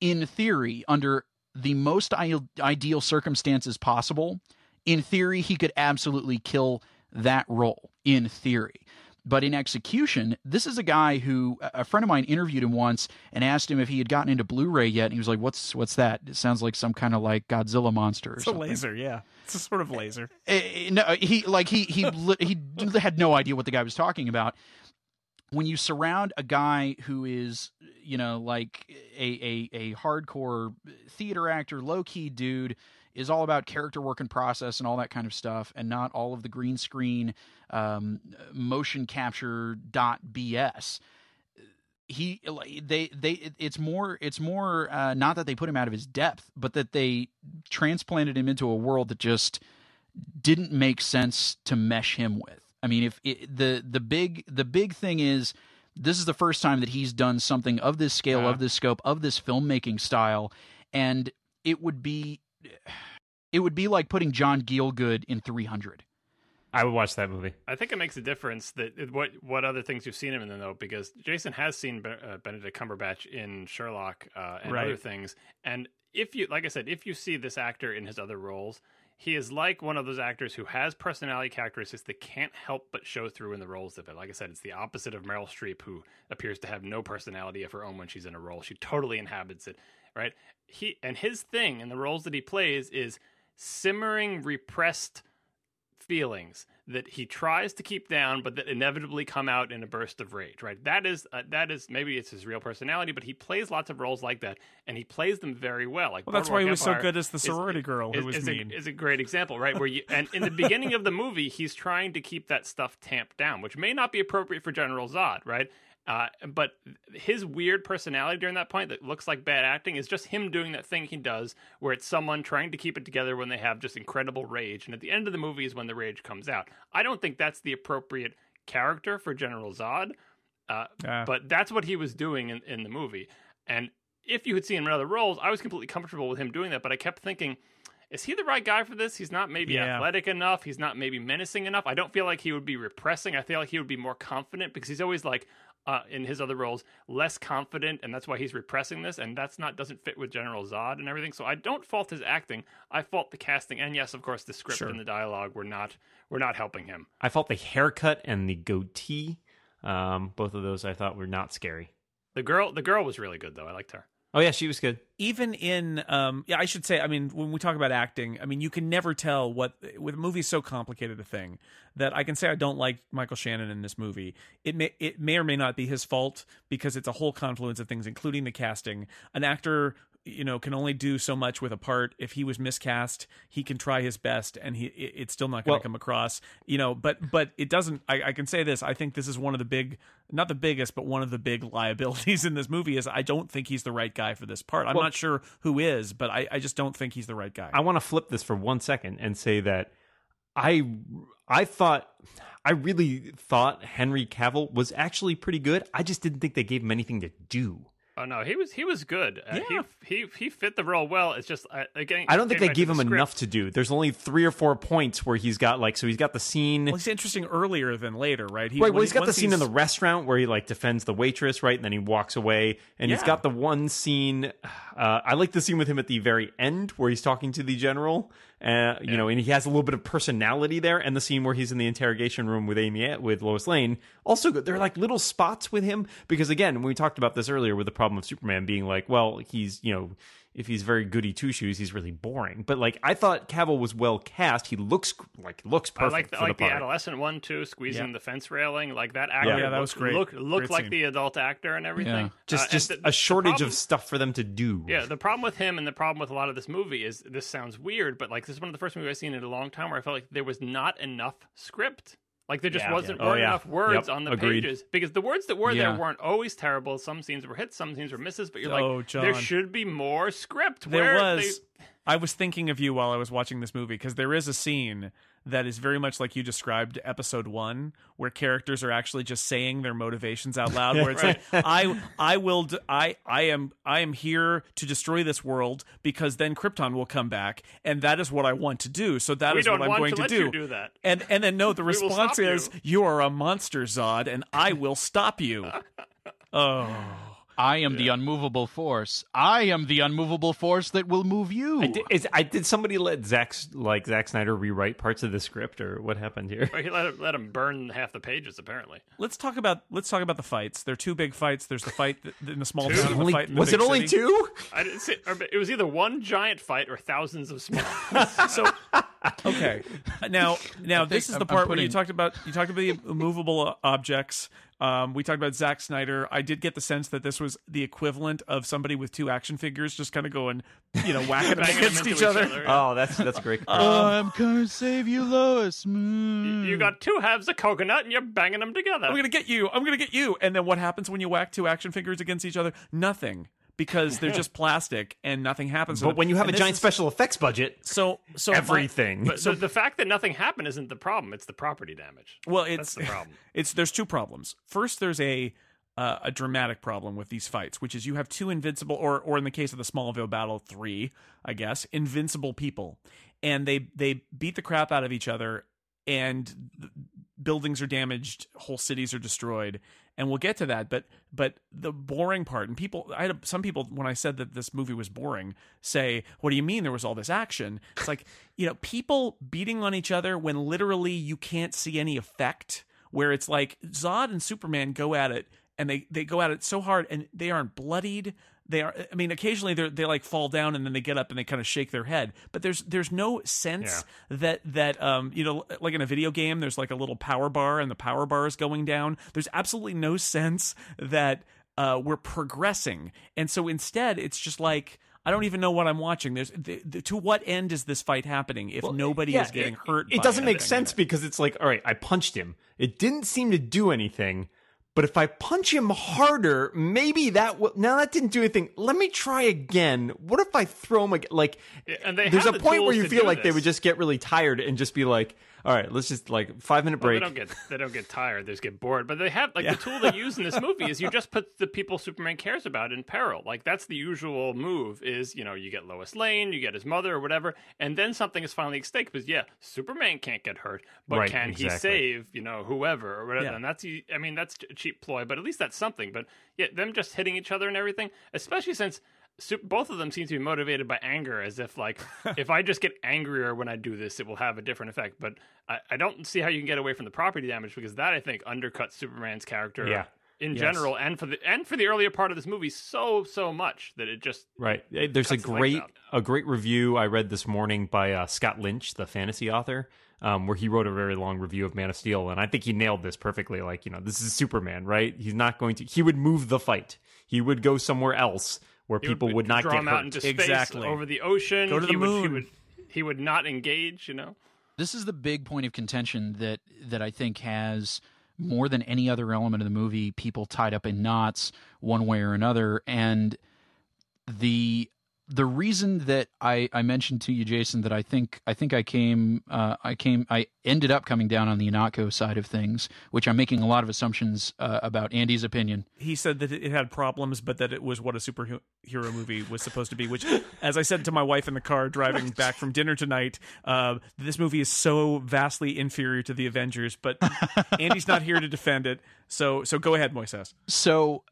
in theory under the most ideal circumstances possible in theory he could absolutely kill that role in theory But in execution, this is a guy who a friend of mine interviewed him once and asked him if he had gotten into Blu-ray yet, and he was like, "What's what's that? It sounds like some kind of like Godzilla monster." Or it's something. a laser, yeah. It's a sort of laser. Uh, no, he like he he (laughs) he had no idea what the guy was talking about. When you surround a guy who is, you know, like a a, a hardcore theater actor, low key dude is all about character work and process and all that kind of stuff, and not all of the green screen um, motion capture dot BS. He they they it's more it's more uh, not that they put him out of his depth, but that they transplanted him into a world that just didn't make sense to mesh him with. I mean, if it, the the big the big thing is this is the first time that he's done something of this scale, of this scope, of this filmmaking style, and it would be it would be like putting John Gielgud in 300. I would watch that movie. I think it makes a difference that what what other things you've seen him in though, because Jason has seen uh, Benedict Cumberbatch in Sherlock uh, and right. other things, and if you like I said, if you see this actor in his other roles, he is like one of those actors who has personality characteristics that can't help but show through in the roles of it. Like I said, it's the opposite of Meryl Streep, who appears to have no personality of her own when she's in a role. She totally inhabits it, right? He and his thing in the roles that he plays is simmering, repressed feelings that he tries to keep down, but that inevitably come out in a burst of rage. Right? That is uh, that is maybe it's his real personality, but he plays lots of roles like that, and he plays them very well. Like well, that's why he was Empire so good as the sorority is, girl who is, was is mean. A, is a great example, right? Where you and in the beginning of the movie, he's trying to keep that stuff tamped down, which may not be appropriate for General Zod, right? Uh, but his weird personality during that point that looks like bad acting is just him doing that thing he does where it's someone trying to keep it together when they have just incredible rage. And at the end of the movie is when the rage comes out. I don't think that's the appropriate character for General Zod, uh, but that's what he was doing in, in the movie. And if you had seen him in other roles, I was completely comfortable with him doing that. But I kept thinking, is he the right guy for this? He's not maybe yeah. athletic enough. He's not maybe menacing enough. I don't feel like he would be repressing. I feel like he would be more confident because he's always like, uh, in his other roles less confident, and that's why he's repressing this, and that's not doesn't fit with General Zod and everything. So I don't fault his acting. I fault the casting, and yes, of course, the script sure. and the dialogue were not were not helping him. I fault the haircut and the goatee. Um, both of those I thought were not scary. The girl, the girl was really good though. I liked her. Oh yeah, she was good. Even in um yeah, I should say, I mean, when we talk about acting, I mean, you can never tell what with a movie so complicated a thing that I can say I don't like Michael Shannon in this movie. It may it may or may not be his fault because it's a whole confluence of things including the casting. An actor you know can only do so much with a part if he was miscast he can try his best and he it's still not going to well, come across you know but but it doesn't I, I, can say this i think this is one of the big not the biggest but one of the big (laughs) liabilities in this movie is i don't think he's the right guy for this part i'm well, not sure who is but I, I just don't think he's the right guy i want to flip this for one second and say that i i thought I really thought Henry Cavill was actually pretty good. I just didn't think they gave him anything to do. Oh no, he was he was good. Uh, yeah. he, he he fit the role well. It's just uh, again. I don't think they gave him the enough to do. There's only three or four points where he's got like so he's got the scene. Well, he's interesting earlier than later, right? He, right. Well, he's got the scene he's... in the restaurant where he like defends the waitress, right, and then he walks away. And yeah. he's got the one scene. Uh, I like the scene with him at the very end where he's talking to the general. Uh, you yeah. know, and he has a little bit of personality there. And the scene where he's in the interrogation room with Amy with Lois Lane, also good. There are like little spots with him because again, when we talked about this earlier with the problem of Superman being like, well, he's you know if he's very goody two shoes, he's really boring. But like I thought Cavill was well cast. He looks like looks perfect. I like, the, like the, the, adolescent one too, squeezing yeah. the fence railing. Like that actor, yeah, that was great. Looked looked great like scene. the adult actor and everything. Yeah. Just uh, just the, a shortage problem, of stuff for them to do. Yeah, the problem with him and the problem with a lot of this movie is this sounds weird, but like this is one of the first movies I've seen in a long time where I felt like there was not enough script. Like there just yeah, wasn't yeah. weren't oh, yeah. enough words yep. on the Agreed. pages because the words that were there weren't always terrible. Some scenes were hits, some scenes were misses. But you're oh, like, John. there should be more script. There Where was. They... I was thinking of you while I was watching this movie because there is a scene that is very much like you described episode one, where characters are actually just saying their motivations out loud. Where it's right. like, (laughs) I, I will, d- I, I am, I am here to destroy this world because then Krypton will come back, and that is what I want to do. So that we is what I'm going to, to do. do that. And and then no, the (laughs) response is, you. you are a monster, Zod, and I will stop you. (laughs) oh. I am yeah. the unmovable force. I am the unmovable force that will move you. I did, is, I, did somebody let Zack like Zack Snyder rewrite parts of the script, or what happened here? Or he let him, let him burn half the pages. Apparently. Let's talk about let's talk about the fights. There are two big fights. There's the fight in the small town. Only, the fight was it only city. two? I didn't see, it was either one giant fight or thousands of small. (laughs) so okay, now now this is the part putting... where you talked about you talked about the immovable objects. Um, we talked about Zack Snyder. I did get the sense that this was the equivalent of somebody with two action figures just kind of going, you know, whacking them (laughs) against each, each other. other yeah. Oh, that's that's great. Um, I'm gonna save you, Lois. Mm. You got two halves of coconut and you're banging them together. I'm gonna get you. I'm gonna get you. And then what happens when you whack two action figures against each other? Nothing because they're just (laughs) plastic and nothing happens. But when you have and a giant is, special effects budget, so so everything. My, but so the, the fact that nothing happened isn't the problem; it's the property damage. Well, it's That's the problem. (laughs) It's there's two problems. First, there's a uh, a dramatic problem with these fights, which is you have two invincible, or or in the case of the Smallville battle, three, I guess, invincible people, and they they beat the crap out of each other, and buildings are damaged, whole cities are destroyed, and we'll get to that. But but the boring part, and people, I had some people when I said that this movie was boring, say, "What do you mean there was all this action?" It's like (laughs) you know, people beating on each other when literally you can't see any effect. Where it's like Zod and Superman go at it, and they they go at it so hard, and they aren't bloodied, they are i mean occasionally they they like fall down and then they get up and they kind of shake their head but there's there's no sense yeah. that that um you know like in a video game there's like a little power bar and the power bar is going down there's absolutely no sense that uh we're progressing and so instead it's just like I don't even know what I'm watching. There's the, the, to what end is this fight happening if well, nobody yeah, is getting it, hurt? It, doesn't make sense because it's like, all right, I punched him. It didn't seem to do anything. But if I punch him harder, maybe that will. Now that didn't do anything. Let me try again. What if I throw him again? Like, there's a point where you feel like this. they would just get really tired and just be like, all right, let's just like five minute break. Well, they don't get they don't get tired. They just get bored. But they have like yeah. the tool they use in this movie is you (laughs) just put the people Superman cares about in peril. Like that's the usual move. Is you know you get Lois Lane, you get his mother or whatever, and then something is finally at stake. Because yeah, Superman can't get hurt, but right, can exactly. he save you know whoever or whatever? Yeah. And that's I mean that's a cheap ploy, but at least that's something. But yeah, them just hitting each other and everything, especially since both of them seem to be motivated by anger, as if like (laughs) if I just get angrier when I do this, it will have a different effect. But I, I, don't see how you can get away from the property damage because that I think undercuts Superman's character. Yeah. In yes. general, and for the and for the earlier part of this movie, so so much that it just right. There's a great a great review I read this morning by uh, Scott Lynch, the fantasy author, um, where he wrote a very long review of Man of Steel, and I think he nailed this perfectly. Like, you know, this is Superman, right? He's not going to. He would move the fight. He would go somewhere else where he people would, would not draw get him hurt. out into space, exactly over the ocean. Go to the he moon. Would, he would he would not engage. You know, this is the big point of contention that that I think has more than any other element of the movie people tied up in knots one way or another, and the the reason that I, I mentioned to you, Jason, that I think I think I came uh, I came I ended up coming down on the Ihnatko side of things, which I'm making a lot of assumptions uh, about Andy's opinion. He said that it had problems, but that it was what a superhero movie was supposed to be. Which, as I said to my wife in the car driving back from dinner tonight, uh, this movie is so vastly inferior to the Avengers. But (laughs) Andy's not here to defend it, so so go ahead, Moises. So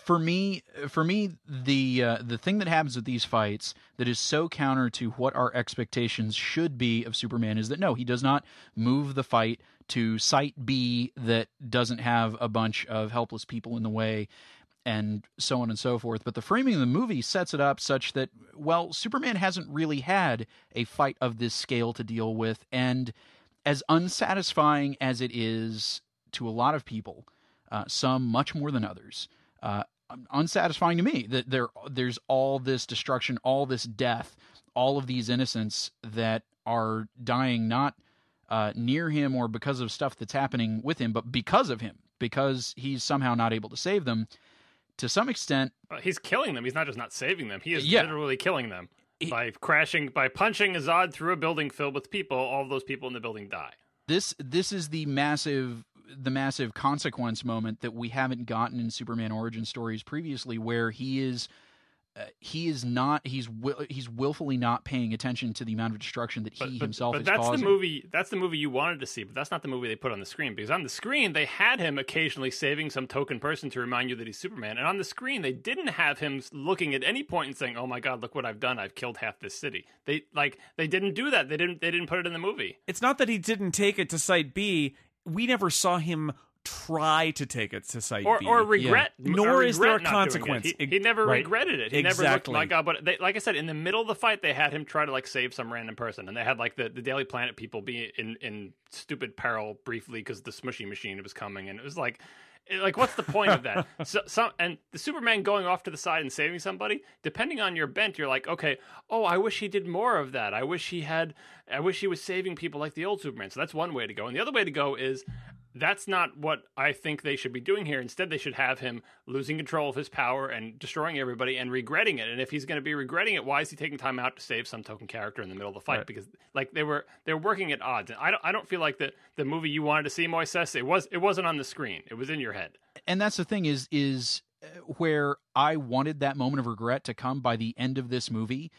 for me for me the uh, the thing that happens with these fights that is so counter to what our expectations should be of Superman is that no he does not move the fight to site B that doesn't have a bunch of helpless people in the way and so on and so forth. But the framing of the movie sets it up such that well Superman hasn't really had a fight of this scale to deal with. And as unsatisfying as it is to a lot of people uh, some much more than others uh, unsatisfying to me that there there's all this destruction, all this death, all of these innocents that are dying not uh, near him or because of stuff that's happening with him, but because of him, because he's somehow not able to save them. To some extent, he's killing them. He's not just not saving them; he is yeah. literally killing them by crashing, by punching Zod through a building filled with people. All those people in the building die. This this is the massive the massive consequence moment that we haven't gotten in Superman origin stories previously, where he is uh, he is not he's will, he's willfully not paying attention to the amount of destruction that he but, but, himself but is that's causing. the movie that's the movie you wanted to see but that's not the movie they put on the screen because on the screen they had him occasionally saving some token person to remind you that he's superman and on the screen they didn't have him looking at any point and saying oh my god look what i've done i've killed half this city they like they didn't do that they didn't they didn't put it in the movie It's not that he didn't take it to Site B. We never saw him try to take it to Site or, B. or regret Nor or is there a regret not doing it. consequence. He, he never Right. regretted it he never Exactly. looked my oh, god but they, like i said in the middle of the fight they had him try to like save some random person and they had like the, the daily planet people be in in stupid peril briefly because the smushy machine was coming and it was like (laughs) like what's the point of that? (laughs) So some and the superman going off to the side and saving somebody depending on your bent you're like okay oh i wish he did more of that. I wish he had i wish he was saving people like the old superman. So that's one way to go. And the other way to go is that's not what I think they should be doing here. Instead, they should have him losing control of his power and destroying everybody and regretting it. And if he's going to be regretting it, why is he taking time out to save some token character in the middle of the fight? Right. Because like they were they're working at odds. And I don't I don't feel like the the movie you wanted to see, Moises, it was it wasn't on the screen. It was in your head. and that's the thing is is uh, where I wanted that moment of regret to come by the end of this movie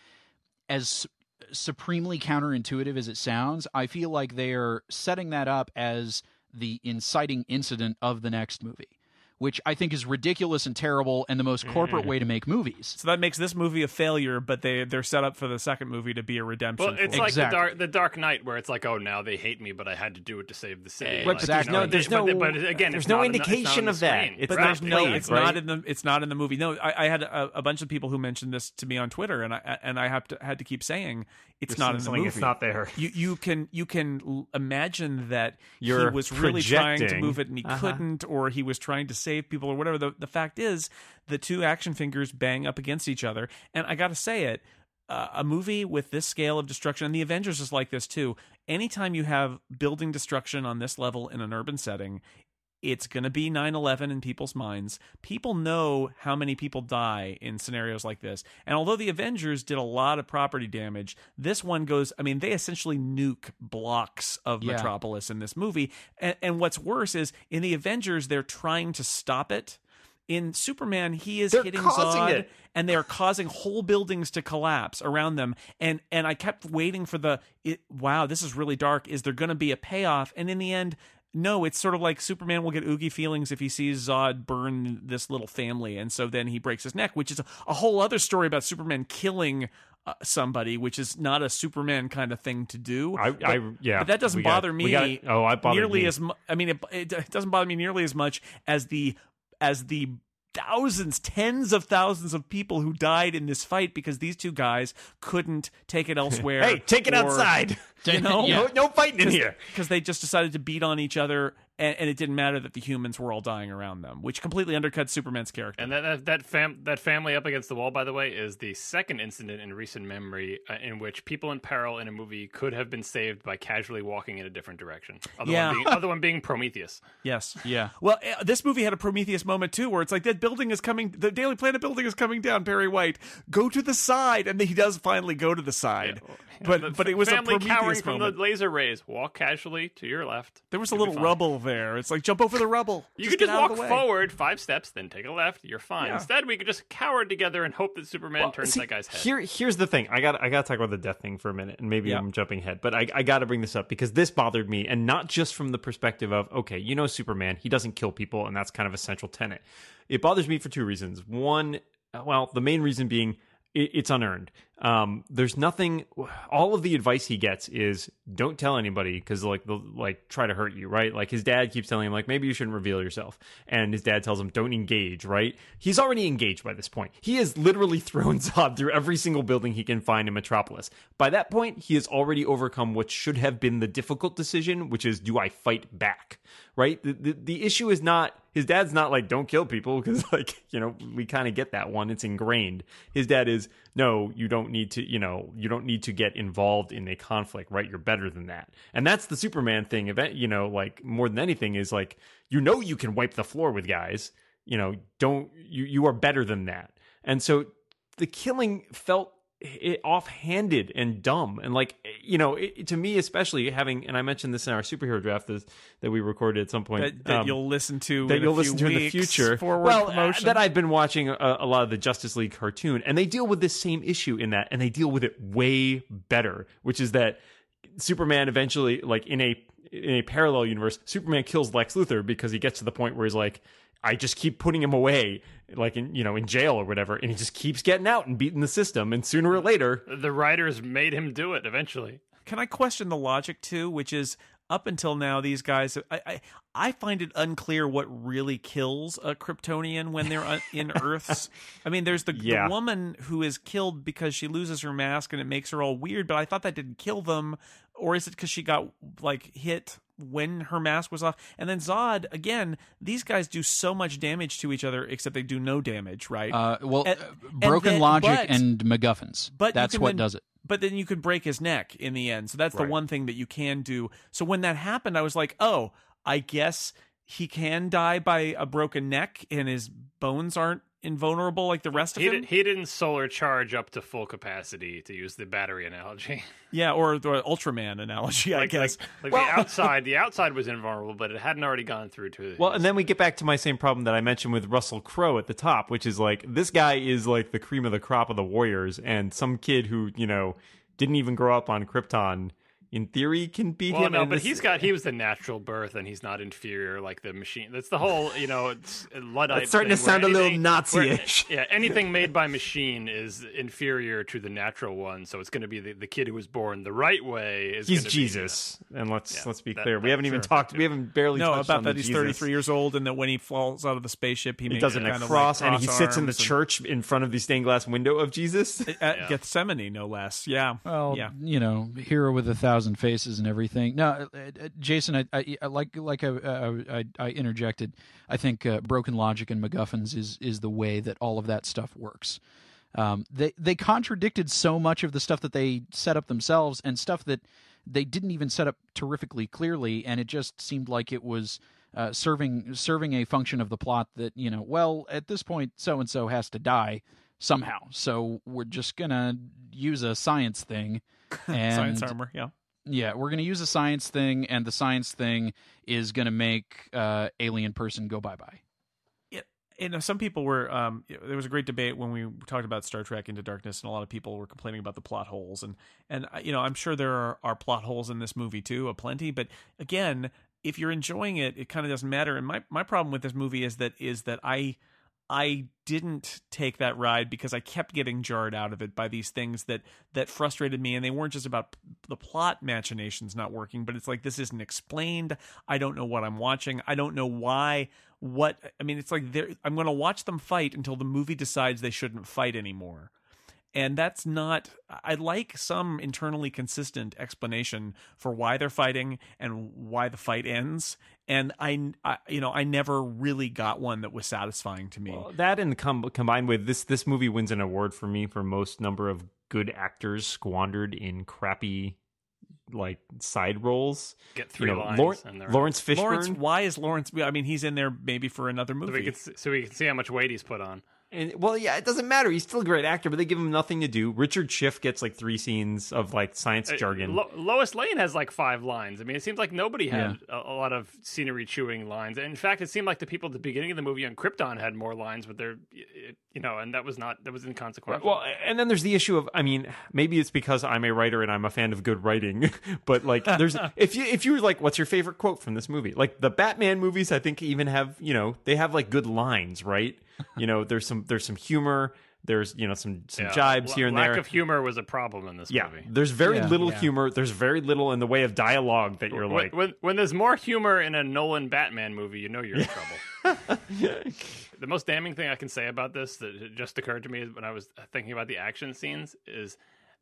as supremely counterintuitive as it sounds I feel like they're setting that up as the inciting incident of the next movie which I think is ridiculous and terrible and the most corporate way to make movies so that makes this movie a failure, but they they're set up for the second movie to be a redemption. Well, it's for it. like the dark the Dark Knight where it's like, oh, now they hate me, but I had to do it to save the city. Right, Like, but there's you know, no- there's but, no- but again, there's no not on the- it's not indication of that. screen. It's but not there's no, it's right? not in the it's not in the movie. No, I, I had a, a bunch of people who mentioned this to me on Twitter, and I and I have to had to keep saying it's You're not in the movie. it's not there. You you can you can l- imagine that You're he was really trying to move it and he Uh-huh. couldn't, or he was trying to save people or whatever. The the fact is, the two action fingers bang up against each other, and I got to say it. Uh, a movie with this scale of destruction, and the Avengers is like this too. Anytime you have building destruction on this level in an urban setting, it's going to be 9-11 in people's minds people know how many people die in scenarios like this and although the avengers did a lot of property damage this one goes i mean they essentially nuke blocks of Yeah. metropolis in this movie and, and what's worse is in the avengers they're trying to stop it in Superman, he is They're hitting causing Zod, it. and they are causing whole buildings to collapse around them. And and I kept waiting for the it, wow, this is really dark. Is there going to be a payoff? And in the end, no. It's sort of like Superman will get oogie feelings if he sees Zod burn this little family, and so then he breaks his neck, which is a, a whole other story about Superman killing. Uh, somebody, which is not a Superman kind of thing to do. I- But- I- yeah, but that doesn't we got- bother me. got- oh, bothered nearly me. as mu- I mean, it, it, it doesn't bother me nearly as much as the as the thousands, tens of thousands of people who died in this fight because these two guys couldn't take it elsewhere. (laughs) Hey, take it or- outside. (laughs) You (laughs) know, Yeah. No, no fighting in here. because they just decided to beat on each other, and, and it didn't matter that the humans were all dying around them, which completely undercuts Superman's character. And that that that, fam- that family up against the wall, by the way, is the second incident in recent memory uh, in which people in peril in a movie could have been saved by casually walking in a different direction. Other Yeah. one being, other one being Prometheus. Yes. Yeah. Well, uh, this movie had a Prometheus moment too, where it's like that building is coming, the Daily Planet building is coming down. Perry White, go to the side, and then he does finally go to the side. But The but it was a family cowering Prometheus from moment. the laser rays. Walk casually to your left. There was a You'll little rubble there. It's like jump over the rubble. You Just could just walk of the way. forward five steps, then take a left. You're fine. Yeah. Instead, we could just cower together and hope that Superman Well, turns see, that guy's head. Here, here's the thing. I got, I got to talk about the death thing for a minute, and maybe Yeah. I'm jumping ahead, but I, I got to bring this up because this bothered me, and not just from the perspective of, okay, you know, Superman, he doesn't kill people, and that's kind of a central tenet. It bothers me for two reasons. One, uh, well, the main reason being it, it's unearned. Um, there's nothing. All of the advice he gets is don't tell anybody because like they'll like try to hurt you, right? Like his dad keeps telling him like maybe you shouldn't reveal yourself, and his dad tells him don't engage, right? He's already engaged by this point. He has literally (laughs) thrown Zod through every single building he can find in Metropolis. By that point, he has already overcome what should have been the difficult decision, which is do I fight back, right? The the, the issue is not his dad's not like don't kill people because (laughs) like you know we kind of get that one it's ingrained his dad is no you don't need to you know you don't need to get involved in a conflict right? You're better than that. And that's the superman thing event you know like more than anything is like you know you can wipe the floor with guys. You know don't you you are better than that. And so the killing felt it, offhanded and dumb. And like you know it, to me especially having and I mentioned this in our superhero draft that, that we recorded at some point that, that um, you'll listen to that you'll listen to in the future. well uh, that I've been watching a, a, lot of the Justice League cartoon and they deal with this same issue in that and they deal with it way better which is that Superman eventually like in a in a parallel universe Superman kills Lex Luthor because he gets to the point where he's like I just keep putting him away, like in you know in jail or whatever, and he just keeps getting out and beating the system. And sooner or later, the writers made him do it. Eventually, can I question the logic too? Which is up until now, these guys, I, I, I find it unclear what really kills a Kryptonian when they're in (laughs) Earths. I mean, there's the, yeah. the woman who is killed because she loses her mask and it makes her all weird, but I thought that didn't kill them. Or is it because she got like hit when her mask was off. And then Zod, again, these guys do so much damage to each other, except they do no damage, right? Uh, well, and, uh, broken then, logic but, and MacGuffins. But that's what then, does it. But then you could break his neck in the end. So that's right. the one thing that you can do. So when that happened, I was like, oh, I guess he can die by a broken neck and his bones aren't invulnerable like the rest of he him. Did, he didn't solar charge up to full capacity to use the battery analogy. (laughs) Yeah, or the Ultraman analogy, like, I guess. Like, like well, the (laughs) outside, the outside was invulnerable, but it hadn't already gone through to. His... Well, and then we get back to my same problem that I mentioned with Russell Crowe at the top, which is like this guy is like the cream of the crop of the Warriors, and some kid who you know didn't even grow up on Krypton in theory can beat well, him. No, but this... he's got he was the natural birth, and he's not inferior like the machine. That's the whole you know it's luddite. It's starting to sound anything, a little Nazi-ish. Where, (laughs) yeah, anything made by machine is inferior to the natural one. So it's going to be the, the kid who was born the right way. Is he's uh, Jesus, be, and let's yeah, let's be that, clear. That, we haven't sure, even talked. We haven't barely no about that. He's thirty three years old, and that when he falls out of the spaceship, he, he does it in a cross, like and he sits in the church in front of the stained glass window of Jesus at yeah. Gethsemane, no less. Yeah, well, yeah, you know, hero with a thousand faces and everything. No, uh, uh, Jason, I, I, I like like I, I, I, interjected. I think uh, broken logic and MacGuffins is is the way that all of that stuff works. Um, they they contradicted so much of the stuff that they set up themselves and stuff that they didn't even set up terrifically clearly, and it just seemed like it was. Uh, serving serving a function of the plot that you know well at this point so and so has to die somehow so we're just gonna use a science thing (laughs) and science armor yeah yeah, we're going to use a science thing, and the science thing is going to make uh, alien person go bye bye. Yeah, know, some people were. Um, there was a great debate when we talked about Star Trek Into Darkness, and a lot of people were complaining about the plot holes, and and uh, you know, I'm sure there are, are plot holes in this movie too, a plenty. But again, if you're enjoying it, it kind of doesn't matter. And my my problem with this movie is that is that I I didn't take that ride because I kept getting jarred out of it by these things that that frustrated me and they weren't just about the plot machinations not working but it's like this isn't explained. I don't know what I'm watching. I don't know why what I mean it's like I'm going to watch them fight until the movie decides they shouldn't fight anymore and that's not i like some internally consistent explanation for why they're fighting and why the fight ends and i, I you know i never really got one that was satisfying to me well, that and com- combined with this this movie wins an award for me for most number of good actors squandered in crappy like side roles. Get three you know, lines. Lawrence, Laurence Fishburne. Laurence, why is Laurence? I mean, he's in there maybe for another movie, so we can, so we can see how much weight he's put on. And well, yeah, it doesn't matter. He's still a great actor, but they give him nothing to do. Richard Schiff gets like three scenes of like science uh, jargon. Lo- Lois Lane has like five lines. I mean, it seems like nobody had yeah. a, a, lot of scenery chewing lines. And in fact, it seemed like the people at the beginning of the movie on Krypton had more lines, but they're, you know, and that was not that was inconsequential. Well, and then there's the issue of, I mean, maybe it's because I'm a writer and I'm a fan of good writing, (laughs) but like, there's (laughs) if you if you were like, what's your favorite quote from this movie? Like the Batman movies, I think even have you know they have like good lines, right? You know, there's some there's some humor. There's you know some some yeah, jibes here and lack there. Lack of humor was a problem in this yeah, movie. There's very yeah, little humor. There's very little in the way of dialogue that you're when, like. When, when there's more humor in a Nolan Batman movie, you know you're in trouble. (laughs) the most damning thing I can say about this that just occurred to me when I was thinking about the action scenes is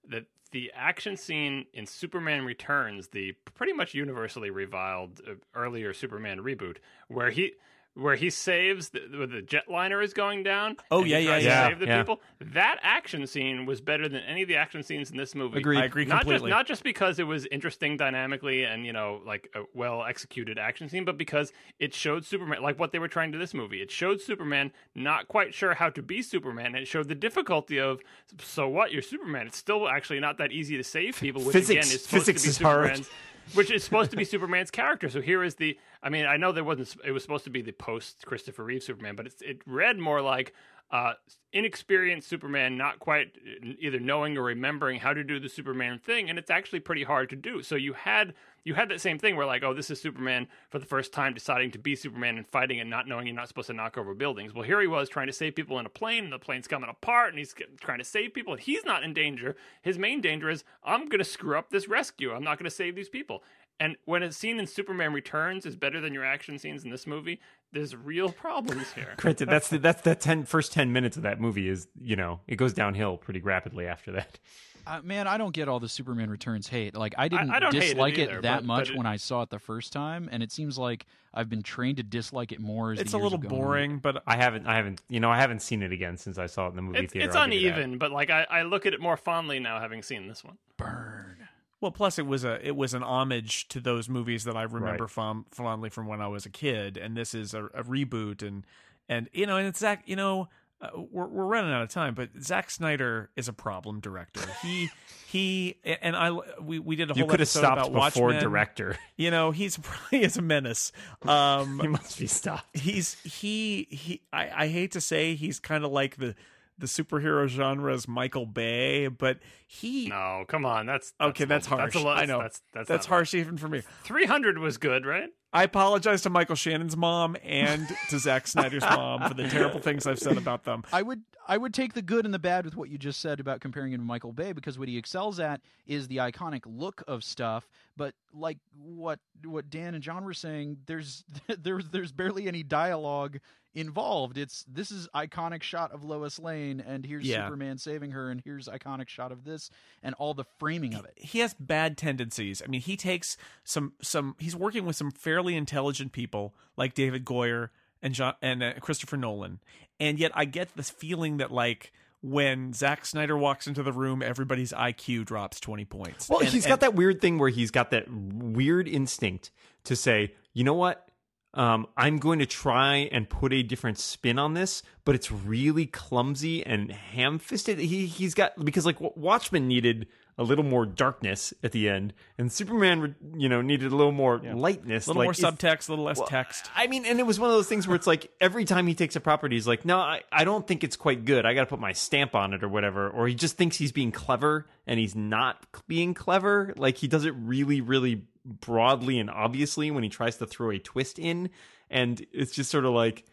that the action scene in Superman Returns, the pretty much universally reviled uh, earlier Superman reboot, where he where he saves the, where the jetliner is going down. Oh yeah, yeah, yeah. Save the yeah. people. That action scene was better than any of the action scenes in this movie. Agreed. I agree Not completely. just not just because it was interesting dynamically and you know like a well executed action scene, but because it showed Superman like what they were trying to this movie. It showed Superman not quite sure how to be Superman. And it showed the difficulty of so what you're Superman. It's still actually not that easy to save people, which Physics- again is supposed physics to be is hard. Which is supposed to be Superman's character. So here is the. I mean, I know there wasn't. It was supposed to be the post Christopher Reeve Superman, but it's, it read more like uh, inexperienced Superman, not quite either knowing or remembering how to do the Superman thing, and it's actually pretty hard to do. So you had you had that same thing where like, oh, this is Superman for the first time deciding to be Superman and fighting and not knowing you're not supposed to knock over buildings. Well, here he was trying to save people in a plane, and the plane's coming apart, and he's trying to save people, and he's not in danger. His main danger is I'm going to screw up this rescue. I'm not going to save these people. And when a scene in Superman Returns is better than your action scenes in this movie, there's real problems here. (laughs) Granted, that's the that's the ten first ten minutes of that movie is you know it goes downhill pretty rapidly after that. Uh, man, I don't get all the Superman Returns hate. Like, I didn't I don't hate it dislike it, that but- much but it- when I saw it the first time, and it seems like I've been trained to dislike it more. As It's the a little have on. boring, but I haven't I haven't you know I haven't seen it again since I saw it in the movie It's, theater. it's I'll give you that. uneven, but like I, I look at it more fondly now having seen this one. Burn. Well, plus it was a it was an homage to those movies that I remember Right. fond, fondly from when I was a kid, and this is a, a reboot, and and you know, and it's Zack, you know. Uh, we're we're running out of time, but Zack Snyder is a problem director. He he and I we we did a whole You could have stopped about before Watchmen. director. (laughs) You know, he's (laughs) he is a menace. Um, he must be stopped. he's he he I, I hate to say he's kind of like the the superhero genre is Michael Bay, but he No, come on, that's, okay, that's harsh. That's a lot. I know That's that's, that's harsh even for me. 300 was good, right? I apologize to Michael Shannon's mom and to Zack Snyder's mom for the terrible things I've said about them. I would I would take the good and the bad with what you just said about comparing him to Michael Bay because what he excels at is the iconic look of stuff. But like what what Dan and John were saying, there's (laughs) there's there's barely any dialogue involved. It's this is iconic shot of Lois Lane and here's Yeah. Superman saving her and here's iconic shot of this and all the framing of it. he has bad tendencies. I mean, he takes some some. He's working with some fairly intelligent people like David Goyer and John and uh, Christopher Nolan, and yet I get this feeling that like when Zack Snyder walks into the room, everybody's IQ drops twenty points. Well, And- he's and- got that weird thing where he's got that weird instinct to say, you know what? Um, I'm going to try and put a different spin on this, but it's really clumsy and ham-fisted. He he's got because like Watchmen needed a little more darkness at the end, and Superman, you know, needed a little more lightness, a little like, more subtext, a little less well, text. I mean, and it was one of those things where it's like every time he takes a property, he's like, no, I, I don't think it's quite good. I got to put my stamp on it or whatever. Or he just thinks he's being clever and he's not being clever. Like he does it really, really broadly and obviously when he tries to throw a twist in. And it's just sort of like,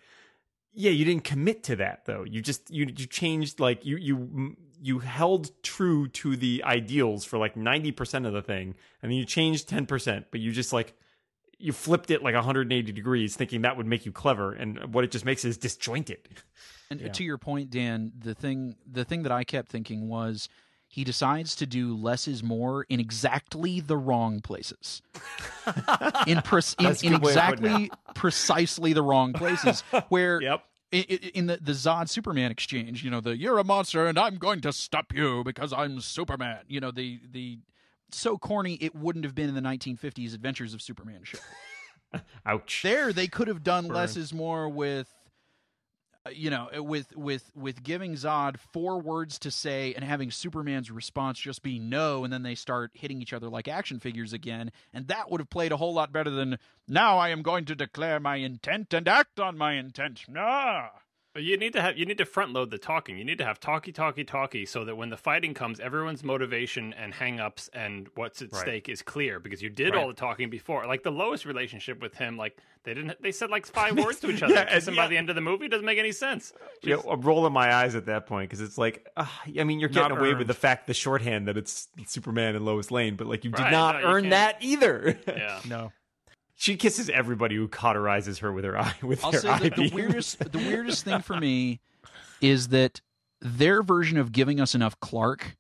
yeah, you didn't commit to that though. You just you you changed like you you you held true to the ideals for like 90% of the thing and then you changed 10%, but you just like you flipped it like 180 degrees thinking that would make you clever and what it just makes is disjointed. (laughs) And uh, to your point, Dan, the thing the thing that I kept thinking was he decides to do less is more in exactly the wrong places. (laughs) in, pre- in, in good way of putting exactly precisely the wrong places (laughs) where Yep. In the, the Zod Superman exchange, you know, the you're a monster and I'm going to stop you because I'm Superman. You know, the the so corny it wouldn't have been in the 1950s Adventures of Superman show. (laughs) Ouch. There they could have done less is more with Uh, you know, uh, with with with giving Zod four words to say and having Superman's response just be no, and then they start hitting each other like action figures again, and that would have played a whole lot better than now. I am going to declare my intent and act on my intent. Nah. But you need to have you need to front load the talking. You need to have talky, talky, talky, so that when the fighting comes, everyone's motivation and hangups and what's at Right. stake is clear because you did Right. all the talking before. Like the Lois relationship with him, like they didn't. They said like five (laughs) words to each other, Yeah, and and- by the end of the movie, it doesn't make any sense. Yeah, I'm rolling my eyes at that point because it's like, uh, I mean, you're getting Not away earned. with the fact, the shorthand that it's Superman and Lois Lane, but like you did Right, not no, earn that either. Yeah. (laughs) No. She kisses everybody who cauterizes her with her eye. With I'll her say eye that the beam. weirdest the (laughs) weirdest thing for me is that their version of giving us enough Clark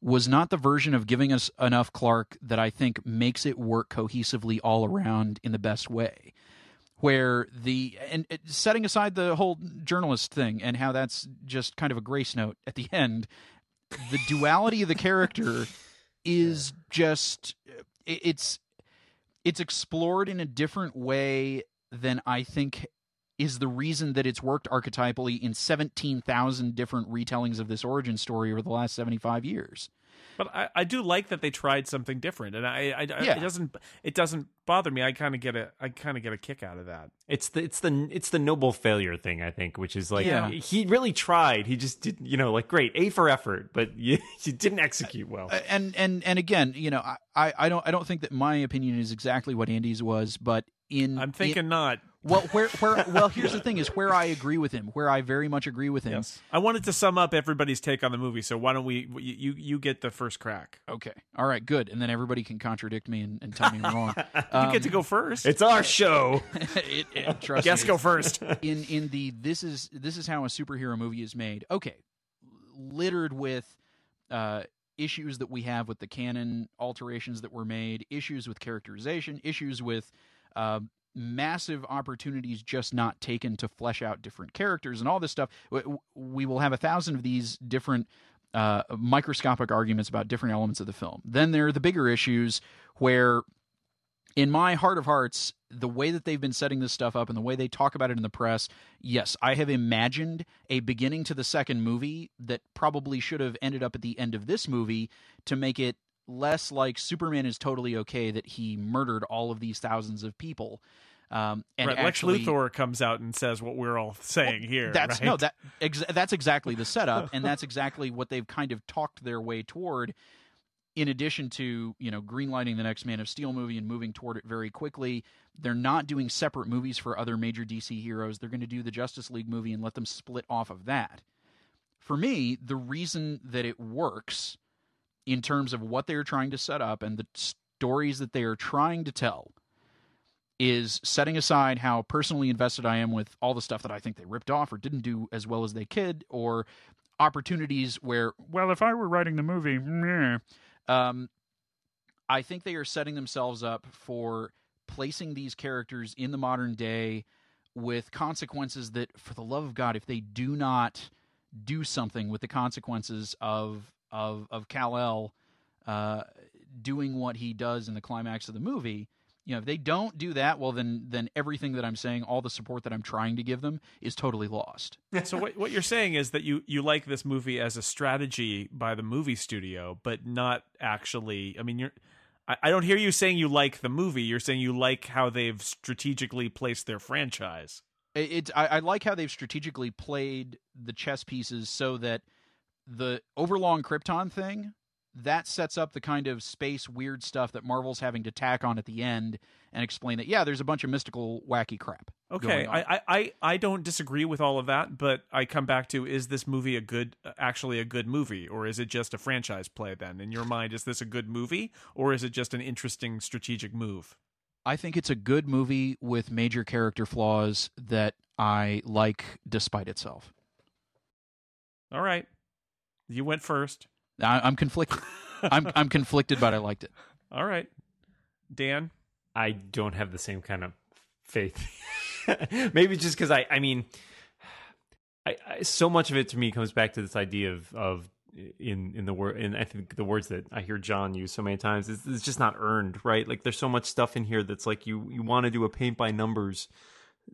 was not the version of giving us enough Clark that I think makes it work cohesively all around in the best way. where the and setting aside the whole journalist thing and how that's just kind of a grace note at the end the duality of the character (laughs) is just it's it's explored in a different way than I think is the reason that it's worked archetypally in 17,000 different retellings of this origin story over the last 75 years. But I, I do like that they tried something different, and I, I, yeah. it doesn't it doesn't bother me. I kind of get a I kind of get a kick out of that. It's the it's the it's the noble failure thing, I think, which is like yeah. he really tried. He just didn't, you know, like great A for effort, but (laughs) you, you didn't execute well. And and and again, you know, I I don't I don't think that my opinion is exactly what Andy's was, but in I'm thinking in, not. Well, where where (laughs) well, here's the thing: is where I agree with him, where I very much agree with him. Yes. I wanted to sum up everybody's take on the movie, so why don't we you you get the first crack? Okay, all right, good, and then everybody can contradict me and, and tell me I'm wrong. Um, (laughs) you get to go first. It's our show. (laughs) it, it, trust Guess me, go first. In in the this is this is how a superhero movie is made. Okay, littered with. Uh, issues that we have with the canon alterations that were made, issues with characterization, issues with uh, massive opportunities just not taken to flesh out different characters and all this stuff. We will have a thousand of these different uh, microscopic arguments about different elements of the film. Then there are the bigger issues where, in my heart of hearts, the way that they've been setting this stuff up and the way they talk about it in the press, yes, I have imagined a beginning to the second movie that probably should have ended up at the end of this movie to make it less like Superman is totally okay that he murdered all of these thousands of people um, and right, actually, Lex Luthor comes out and says what we're all saying well, here. That's right? no, that ex- that's exactly the setup, and that's (laughs) exactly what they've kind of talked their way toward. In addition to you know greenlighting the next Man of Steel movie and moving toward it very quickly, they're not doing separate movies for other major DC heroes. They're going to do the Justice League movie and let them split off of that. For me, the reason that it works in terms of what they're trying to set up and the stories that they are trying to tell is setting aside how personally invested I am with all the stuff that I think they ripped off or didn't do as well as they could, or opportunities where, well, if I were writing the movie, meh, um, I think they are setting themselves up for placing these characters in the modern day with consequences that, for the love of God, if they do not do something with the consequences of of of Kal El uh, doing what he does in the climax of the movie, you know, if they don't do that, well, then then everything that I'm saying, all the support that I'm trying to give them, is totally lost. so what what you're saying is that you you like this movie as a strategy by the movie studio, but not actually. I mean, you're. I, don't hear you saying you like the movie. You're saying you like how they've strategically placed their franchise. It, it I, I like how they've strategically played the chess pieces so that the overlong Krypton thing that sets up the kind of space weird stuff that Marvel's having to tack on at the end and explain that yeah, there's a bunch of mystical wacky crap. Okay, I, I I don't disagree with all of that, but I come back to is this movie a good actually a good movie or is it just a franchise play then? In your mind is this a good movie or is it just an interesting strategic move? I think it's a good movie with major character flaws that I like despite itself. All right. You went first. I, am conflicted. (laughs) I'm I'm conflicted, but I liked it. All right, Dan. I don't have the same kind of faith. (laughs) Maybe just because I, I mean, I, I, so much of it to me comes back to this idea of of in in the word and I think the words that I hear John use so many times is it's just not earned, right? Like there's so much stuff in here that's like you you want to do a paint by numbers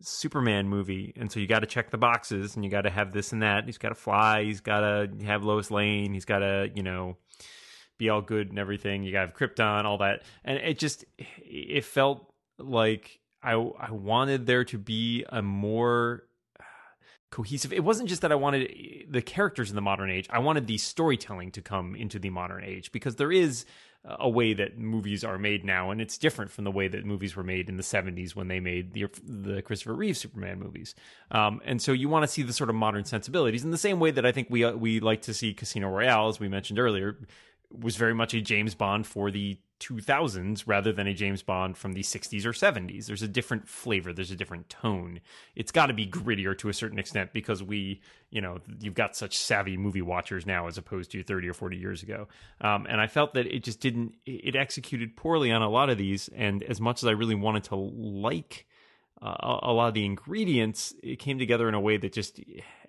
Superman movie, and so you got to check the boxes, and you got to have this and that. He's got to fly. He's got to have Lois Lane. He's got to, you know, be all good and everything. You got to have Krypton, all that, and it just it felt like I I wanted there to be a more cohesive. It wasn't just that I wanted the characters in the modern age. I wanted the storytelling to come into the modern age because there is a way that movies are made now, and it's different from the way that movies were made in the '70s when they made the the Christopher Reeve Superman movies. Um, and so you want to see the sort of modern sensibilities in the same way that I think we we like to see Casino Royale, as we mentioned earlier, was very much a James Bond for the 2000s rather than a James Bond from the 60s or 70s. There's a different flavor, there's a different tone. It's got to be grittier to a certain extent because we, you know, you've got such savvy movie watchers now as opposed to 30 or 40 years ago. Um, and I felt that it just didn't, it executed poorly on a lot of these. And as much as I really wanted to like uh, a lot of the ingredients it came together in a way that just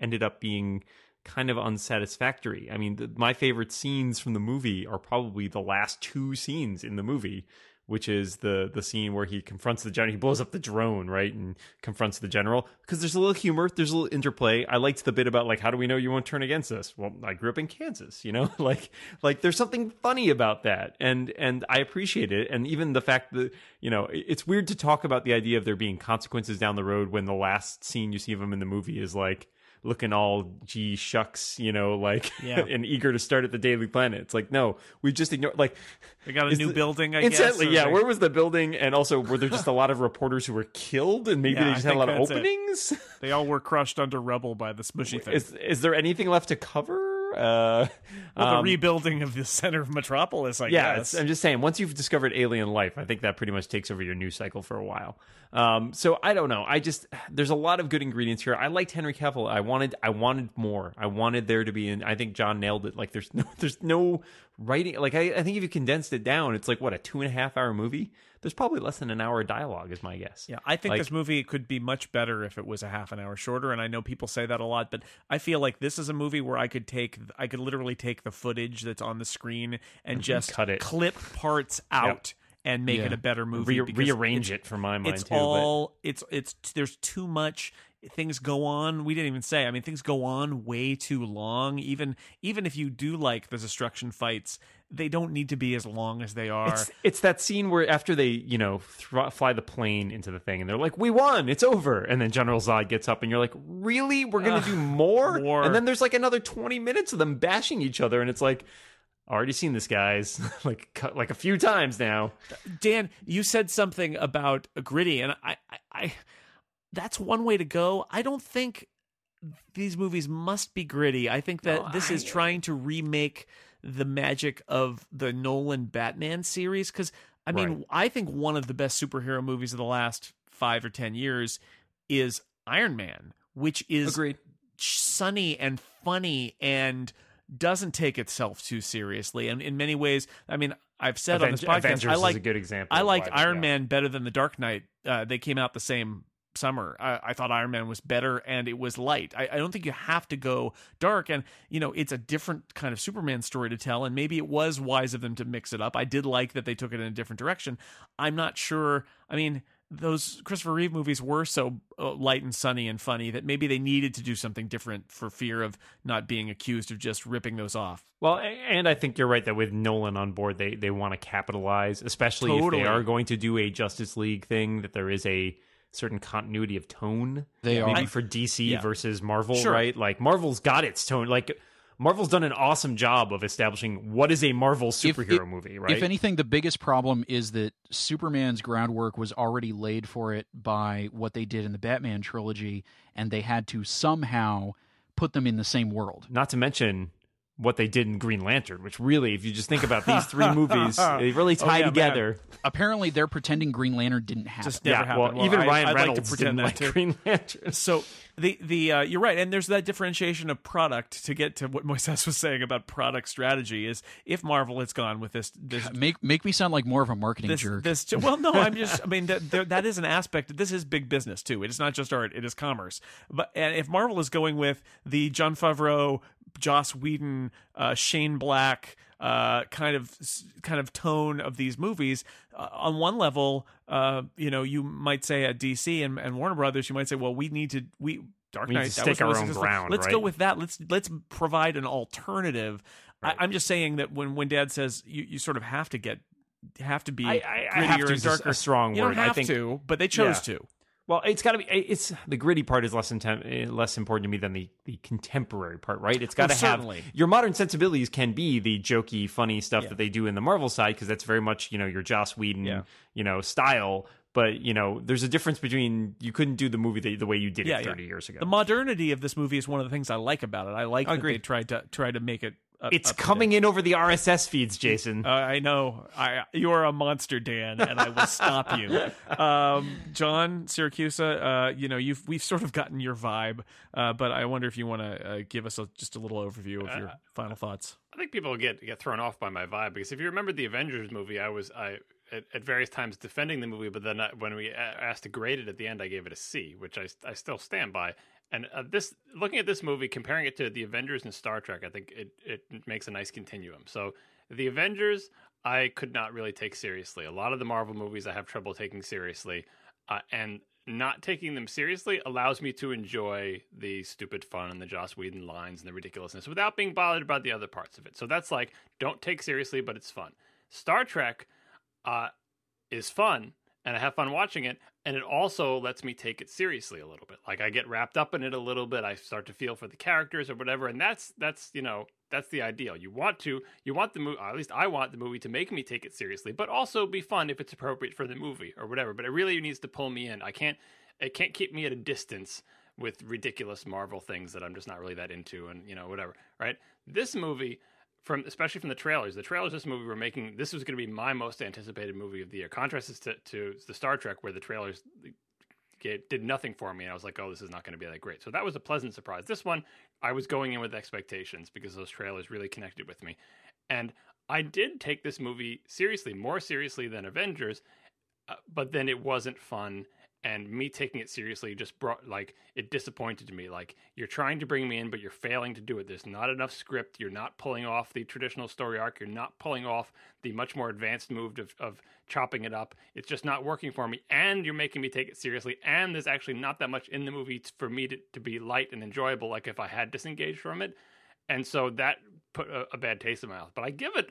ended up being kind of unsatisfactory. I mean, the, my favorite scenes from the movie are probably the last two scenes in the movie, which is the the scene where he confronts the general. He blows up the drone, right, and confronts the general because there's a little humor, there's a little interplay. I liked the bit about like, how do we know you won't turn against us? Well, I grew up in Kansas, you know, (laughs) like like there's something funny about that, and and I appreciate it, and even the fact that you know it's weird to talk about the idea of there being consequences down the road when the last scene you see of him in the movie is like looking all gee shucks, you know, like (laughs) yeah. and eager to start at the Daily Planet. It's like no, we just ignored. Like they got a new the, building. I guess. Yeah, like... where was the building? And also, were there just a lot of reporters who were killed, and maybe yeah, they just had a lot of openings? It. (laughs) They all were crushed under rubble by the smushy thing. Is, is there anything left to cover? Uh, well, the um, rebuilding of the center of Metropolis, I yeah, guess. I'm just saying, once you've discovered alien life, I think that pretty much takes over your news cycle for a while. Um, so I don't know. I just there's a lot of good ingredients here. I liked Henry Cavill. I wanted I wanted more. I wanted there to be, and I think John nailed it. Like there's no (laughs) there's no writing. Like I, I think if you condensed it down, it's like what a two and a half hour movie there's probably less than an hour of dialogue, is my guess. Yeah, I think like, this movie could be much better if it was a half an hour shorter. And I know people say that a lot, but I feel like this is a movie where I could take, I could literally take the footage that's on the screen and (laughs) just cut it, clip parts out. Yep and make yeah. it a better movie. Re- rearrange it for my mind. It's too, all but... it's it's there's too much things go on we didn't even say i mean things go on way too long even even if you do like the destruction fights they don't need to be as long as they are. It's, it's that scene where after they, you know, th- fly the plane into the thing and they're like, "We won, it's over," and then General Zod gets up and you're like, "Really? We're gonna do more? more?" And then there's like another twenty minutes of them bashing each other, and it's like. Already seen this, guys, (laughs) like like a few times now. Dan, you said something about gritty, and I, I, I that's one way to go. I don't think these movies must be gritty. I think that no, this I, is trying to remake the magic of the Nolan Batman series because I mean right. I think one of the best superhero movies of the last five or ten years is Iron Man, which is Agreed. sunny and funny and doesn't take itself too seriously. And in many ways, I mean, I've said Aven- on this podcast, Avengers I like a good example. I like Iron yeah. Man better than the Dark Knight. Uh, they came out the same summer. I, I, thought Iron Man was better and it was light. I, I, don't think you have to go dark. And, you know, it's a different kind of Superman story to tell. And maybe it was wise of them to mix it up. I did like that they took it in a different direction. I'm not sure. I mean, those Christopher Reeve movies were so uh, light and sunny and funny that maybe they needed to do something different for fear of not being accused of just ripping those off. Well, and I think you're right that with Nolan on board, they they want to capitalize, especially totally. if they are going to do a Justice League thing. That there is a certain continuity of tone. They maybe are for DC yeah. versus Marvel, sure. right? Like Marvel's got its tone. Like Marvel's done an awesome job of establishing what is a Marvel superhero if, movie, right? If anything, the biggest problem is that Superman's groundwork was already laid for it by what they did in the Batman trilogy, and they had to somehow put them in the same world. Not to mention what they did in Green Lantern, which really, if you just think about these three movies, (laughs) they really oh, tie oh, yeah, together. Man. Apparently, they're pretending Green Lantern didn't happen. Just never yeah, happened. Well, well even I, Ryan I'd Reynolds like to pretend didn't like Green Lantern. So the the uh, you're right, and there's that differentiation of product to get to what (laughs) Moises was saying about product strategy. Is if Marvel has gone with this, this make make me sound like more of a marketing this, jerk. This (laughs) well, no, I'm just. I mean, that that is an aspect. This is big business too. It is not just art; it is commerce. But and if Marvel is going with the Jon Favreau Joss Whedon, uh, Shane Black uh, kind of kind of tone of these movies. Uh, on one level, uh, you know, you might say at DC and, and Warner Brothers, you might say, well, we need to we Dark Knight. was our own ground. Let's right? go with that. Let's let's provide an alternative. Right. I, am just saying that when when Dad says you, you sort of have to get have to be I, I, I have to and darker. A strong you word. don't have I think, to, but they chose yeah. to. Well, it's got to be. It's the gritty part is less inten- eh, less important to me than the, the contemporary part, right? It's got to oh, have your modern sensibilities can be the jokey, funny stuff yeah. that they do in the Marvel side because that's very much you know your Joss Whedon, yeah. you know, style. But you know, there's a difference between you couldn't do the movie the, the way you did yeah, it 30 years ago. The modernity of this movie is one of the things I like about it. I like I that they tried to try to make it up, it's up coming in over the RSS feeds, Jason. Uh, I know. I you are a monster, Dan, and I will stop you. (laughs) Um, John Siracusa, uh, you know you've we've sort of gotten your vibe, uh, but I wonder if you want to uh, give us a, just a little overview of your uh, final thoughts. I think people get get thrown off by my vibe because if you remember the Avengers movie, I was I at, at, various times defending the movie, but then I, when we asked to grade it at the end, I gave it a C, which I, I still stand by. And uh, this, looking at this movie, comparing it to the Avengers and Star Trek, I think it it makes a nice continuum. So the Avengers, I could not really take seriously. A lot of the Marvel movies, I have trouble taking seriously, uh, and not taking them seriously allows me to enjoy the stupid fun and the Joss Whedon lines and the ridiculousness without being bothered about the other parts of it. So that's like don't take seriously, but it's fun. Star Trek uh, is fun, and I have fun watching it. And it also lets me take it seriously a little bit. Like I get wrapped up in it a little bit. I start to feel for the characters or whatever. And that's that's you know that's the ideal. You want to you want the movie. At least I want the movie to make me take it seriously, but also be fun if it's appropriate for the movie or whatever. But it really needs to pull me in. I can't it can't keep me at a distance with ridiculous Marvel things that I'm just not really that into, and you know whatever. Right? This movie from especially from the trailers. The trailers of this movie were making this was going to be my most anticipated movie of the year. Contrast is to, to the Star Trek where the trailers get, did nothing for me and I was like, "Oh, this is not going to be that great." So that was a pleasant surprise. This one I was going in with expectations because those trailers really connected with me. And I did take this movie seriously, more seriously than Avengers, uh, but then it wasn't fun and me taking it seriously just brought like it disappointed me. Like you're trying to bring me in but you're failing to do it. There's not enough script. You're not pulling off the traditional story arc. You're not pulling off the much more advanced move of, of chopping it up. It's just not working for me and you're making me take it seriously and there's actually not that much in the movie for me to, to be light and enjoyable like if i had disengaged from it. And so that put a, a bad taste in my mouth. But i give it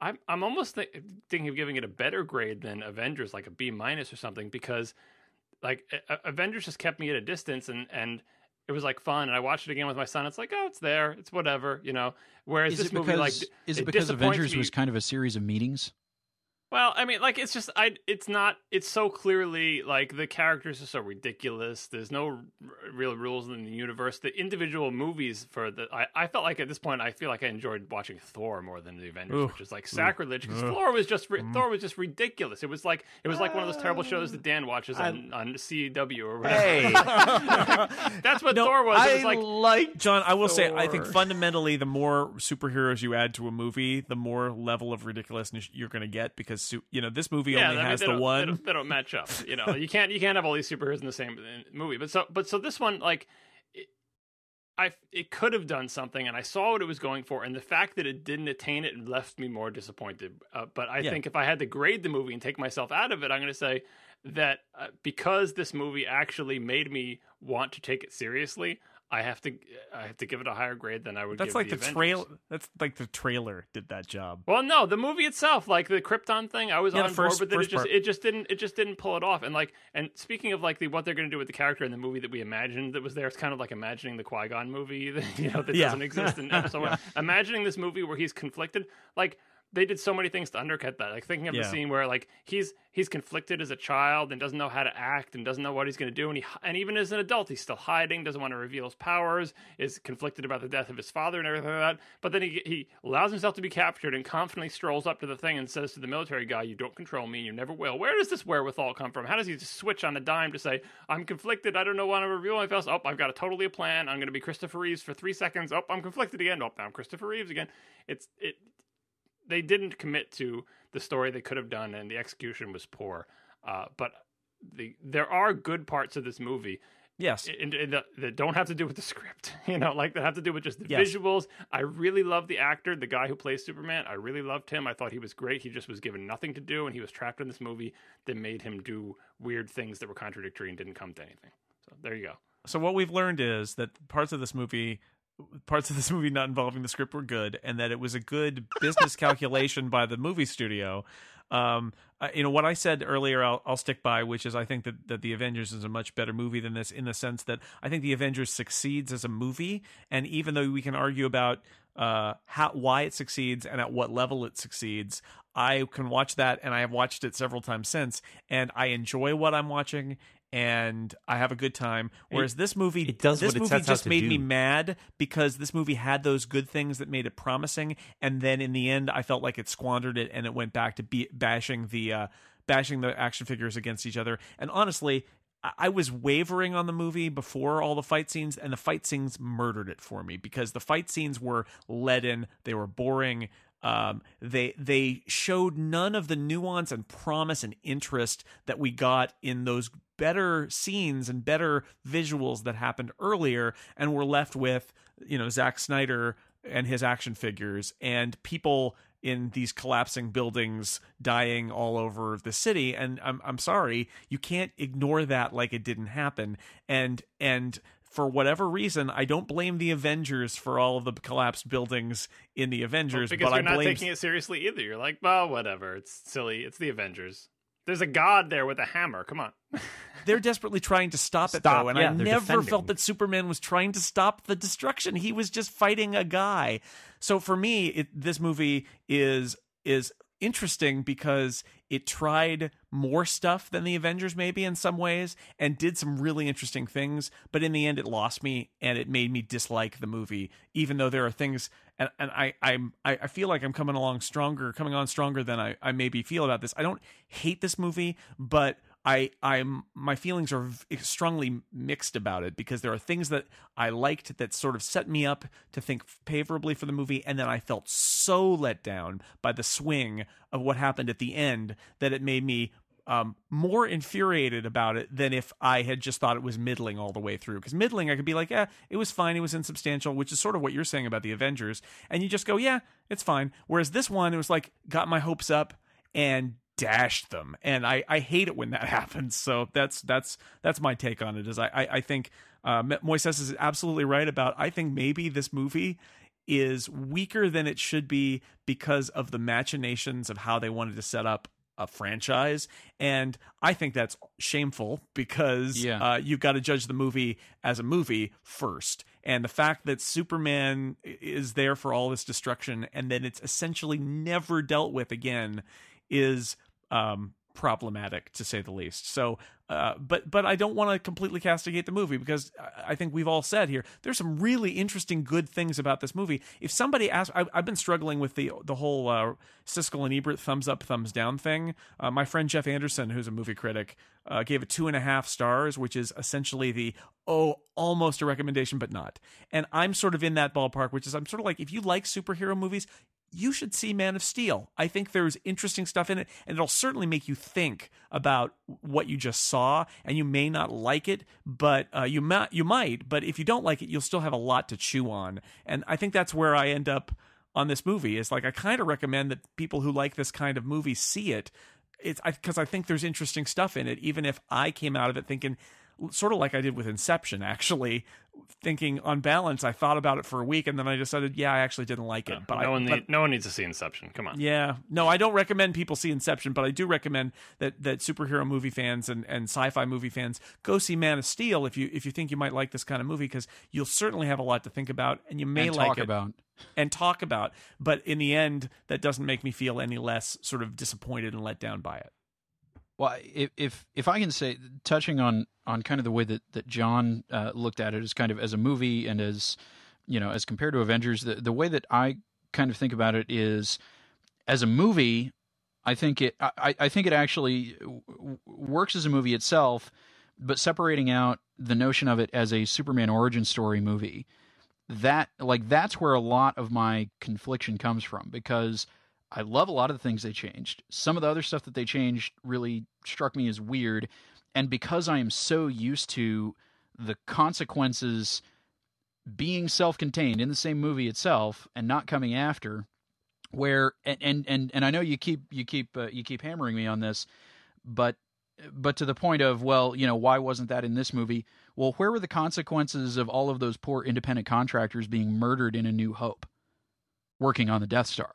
I'm I'm almost th- thinking of giving it a better grade than Avengers, like a B minus or something, because like Avengers just kept me at a distance and and it was like fun and I watched it again with my son. It's like, oh, it's there, it's whatever, you know. Whereas is this movie, because, like, is it, it because Avengers me. was kind of a series of meetings? Well, I mean, like it's just I. It's not. It's so clearly like the characters are so ridiculous. There's no r- real rules in the universe. The individual movies for the I, I felt like at this point I feel like I enjoyed watching Thor more than the Avengers, Ooh. which is like sacrilege because Thor was just mm. Thor was just ridiculous. It was like it was like one of those terrible shows that Dan watches on, on CW or whatever. Hey, (laughs) (laughs) that's what no, Thor was. I was like, like John. I will Thor. say I think fundamentally the more superheroes you add to a movie, the more level of ridiculousness you're going to get because because you know this movie yeah, only I has the one. They don't, they don't, match up. You know, you can't you can't have all these superheroes in the same movie. But so but so this one like. It, I it could have done something, and I saw what it was going for, and the fact that it didn't attain it left me more disappointed. Uh, but I yeah. think if I had to grade the movie and take myself out of it, I'm going to say that uh, because this movie actually made me want to take it seriously, I have to I have to give it a higher grade than I would. That's like the, the trailer. That's like the trailer did that job. Well, no, the movie itself, like the Krypton thing, I was yeah, on first, board, but then it just part. it just didn't it just didn't pull it off. And like and speaking of like the what they're going to do with the character in the movie that we imagined that was there, it's kind of like imagining the Qui Gon movie, (laughs) that, you know, that yeah. doesn't exist in episode (laughs) yeah. Imagining this movie where he's conflicted, like they did so many things to undercut that. Like thinking of yeah. the scene where like he's he's conflicted as a child and doesn't know how to act and doesn't know what he's going to do, and he and even as an adult he's still hiding, doesn't want to reveal his powers, is conflicted about the death of his father and everything like that. But then he he allows himself to be captured and confidently strolls up to the thing and says to the military guy, "You don't control me, and you never will." Where does this wherewithal come from? How does he just switch on a dime to say, "I'm conflicted, I don't know want to reveal myself." Oh, I've got a totally a plan. I'm going to be Christopher Reeves for three seconds. Oh, I'm conflicted again. Oh, now I'm Christopher Reeves again. It's it they didn't commit to the story they could have done, and the execution was poor. Uh, but the there are good parts of this movie. Yes, in, in the, that don't have to do with the (laughs) script, you know, like that have to do with just the yes. visuals. I really love the actor, the guy who plays Superman. I really loved him. I thought he was great. He just was given nothing to do, and he was trapped in this movie that made him do weird things that were contradictory and didn't come to anything. So there you go. So what we've learned is that parts of this movie parts of this movie not involving the script were good and that it was a good business (laughs) calculation by the movie studio. Um, you know what I said earlier, I'll, I'll, stick by, which is I think that that the Avengers is a much better movie than this, in the sense that I think the Avengers succeeds as a movie, and even though we can argue about uh, how why it succeeds and at what level it succeeds, I can watch that, and I have watched it several times since, and I enjoy what I'm watching, and I have a good time. Whereas it, this movie, it does this it movie just made do. me mad because this movie had those good things that made it promising, and then in the end, I felt like it squandered it and it went back to be, bashing the uh, bashing the action figures against each other. And honestly, I was wavering on the movie before all the fight scenes, and the fight scenes murdered it for me because the fight scenes were leaden, they were boring. Um, they they showed none of the nuance and promise and interest that we got in those better scenes and better visuals that happened earlier, and we're left with you know Zack Snyder and his action figures and people in these collapsing buildings dying all over the city. And I'm I'm sorry you can't ignore that like it didn't happen. And and for whatever reason, I don't blame the Avengers for all of the collapsed buildings in the Avengers. Well, because but you're I not blame... taking it seriously either. You're like, well, whatever. It's silly. It's the Avengers. There's a god there with a hammer. Come on. (laughs) they're desperately trying to stop it though, and yeah, I never defending. felt that Superman was trying to stop the destruction. He was just fighting a guy. So for me, it, this movie is is interesting because it tried more stuff than the Avengers maybe in some ways and did some really interesting things, but in the end it lost me and it made me dislike the movie, even though there are things and, and I, I'm I feel like I'm coming along stronger, coming on stronger than I, I maybe feel about this. I don't hate this movie, but I I'm my feelings are strongly mixed about it because there are things that I liked that sort of set me up to think favorably for the movie, and then I felt so let down by the swing of what happened at the end that it made me um, more infuriated about it than if I had just thought it was middling all the way through. Because middling, I could be like, yeah, it was fine, it was insubstantial, which is sort of what you're saying about the Avengers, and you just go, yeah, it's fine. Whereas this one, it was like got my hopes up and dashed them. And I, I hate it when that (laughs) happens. So that's that's that's my take on it is i i, I think uh, moises is absolutely right about i think maybe this movie is weaker than it should be because of the machinations of how they wanted to set up a franchise. And i think that's shameful because Yeah. uh, you've got to judge the movie as a movie first. And the fact that superman is there for all this destruction and then it's essentially never dealt with again is um problematic to say the least. So uh but but i don't want to completely castigate the movie because I- think we've all said here there's some really interesting good things about this movie. If somebody asked I, i've been struggling with the the whole uh siskel and ebert thumbs up thumbs down thing. Uh, my friend jeff anderson who's a movie critic uh, gave it two and a half stars which is essentially the oh almost a recommendation but not and i'm sort of in that ballpark which is i'm sort of like if you like superhero movies you should see Man of Steel. I think there's interesting stuff in it, and it'll certainly make you think about what you just saw. And you may not like it, but uh, you might. You might. But if you don't like it, you'll still have a lot to chew on. And I think that's where I end up on this movie. Is like I kind of recommend that people who like this kind of movie see it. It's because I, think there's interesting stuff in it, even if I came out of it thinking sort of like I did with Inception, actually, thinking on balance, I thought about it for a week and then I decided, yeah, I actually didn't like it. Oh, but no I, one, but- need, no one needs to see Inception. Come on. yeah, no, I don't recommend people see Inception, but I do recommend that that superhero movie fans and, and sci-fi movie fans go see Man of Steel if you if you think you might like this kind of movie because you'll certainly have a lot to think about and you may and like talk it about. And talk about. But in the end, that doesn't make me feel any less sort of disappointed and let down by it. Well, if if if I can say, touching on on kind of the way that that John uh, looked at it as kind of as a movie and as you know as compared to Avengers, the the way that I kind of think about it is as a movie. I think it I, I think it actually works as a movie itself, but separating out the notion of it as a Superman origin story movie, that like that's where a lot of my confliction comes from because I love a lot of the things they changed. Some of the other stuff that they changed really struck me as weird. And because I am so used to the consequences being self contained in the same movie itself and not coming after, where and and and, and I know you keep you keep uh, you keep hammering me on this, but but to the point of well, you know, why wasn't that in this movie? Well, where were the consequences of all of those poor independent contractors being murdered in A New Hope, working on the Death Star?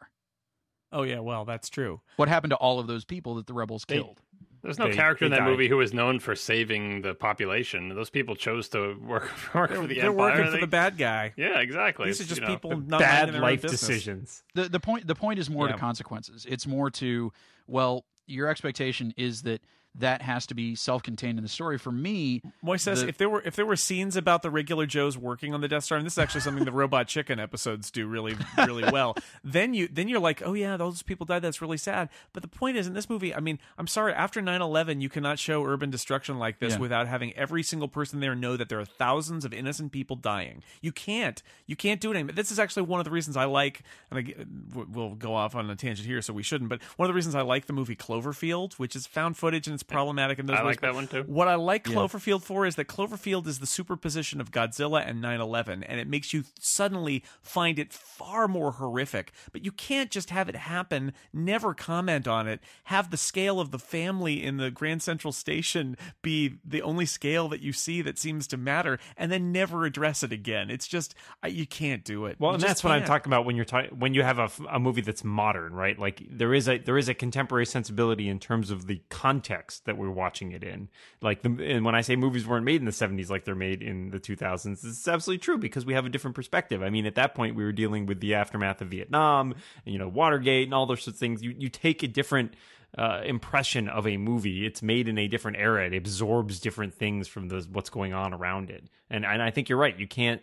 Oh yeah, well that's true. What happened to all of those people that the rebels They- killed? There's no They- character in that died. movie who was known for saving the population. Those people chose to work, (laughs) work They're, for the they're Empire. working for the bad guy. Yeah, exactly. These are just you know, people not Bad their life business. decisions. the the point the point is more Yeah. to consequences. It's more to well, your expectation is that that has to be self-contained in the story. For me, Moises, the- if there were if there were scenes about the regular Joes working on the Death Star, and this is actually something the Robot Chicken episodes do really really (laughs) well, then you then you're like, oh yeah, those people died. That's really sad. But the point is, in this movie, I mean, I'm sorry, after 9/11, you cannot show urban destruction like this Yeah. without having every single person there know that there are thousands of innocent people dying. You can't you can't do it. Anymore. This is actually one of the reasons I like, and I, we'll go off on a tangent here, so we shouldn't. But one of the reasons I like the movie Cloverfield, which is found footage and it's problematic in those I ways. like that one too. What I like Cloverfield for is that Cloverfield is the superposition of Godzilla and 9/11 and it makes you suddenly find it far more horrific. But you can't just have it happen, never comment on it, have the scale of the family in the Grand Central Station be the only scale that you see that seems to matter and then never address it again. It's just you can't do it. Well, You and just that's what I'm talking about when you're talking when you have a movie that's modern, right? Like there is a there is a contemporary sensibility in terms of the context that we're watching it in. Like the and when I say movies weren't made in the 70s like they're made in the 2000s, it's absolutely true because we have a different perspective. I mean, at that point we were dealing with the aftermath of Vietnam, and, you know, Watergate and all those sorts of things. You you take a different uh, impression of a movie. It's made in a different era. It absorbs different things from the what's going on around it. And and I think you're right. You can't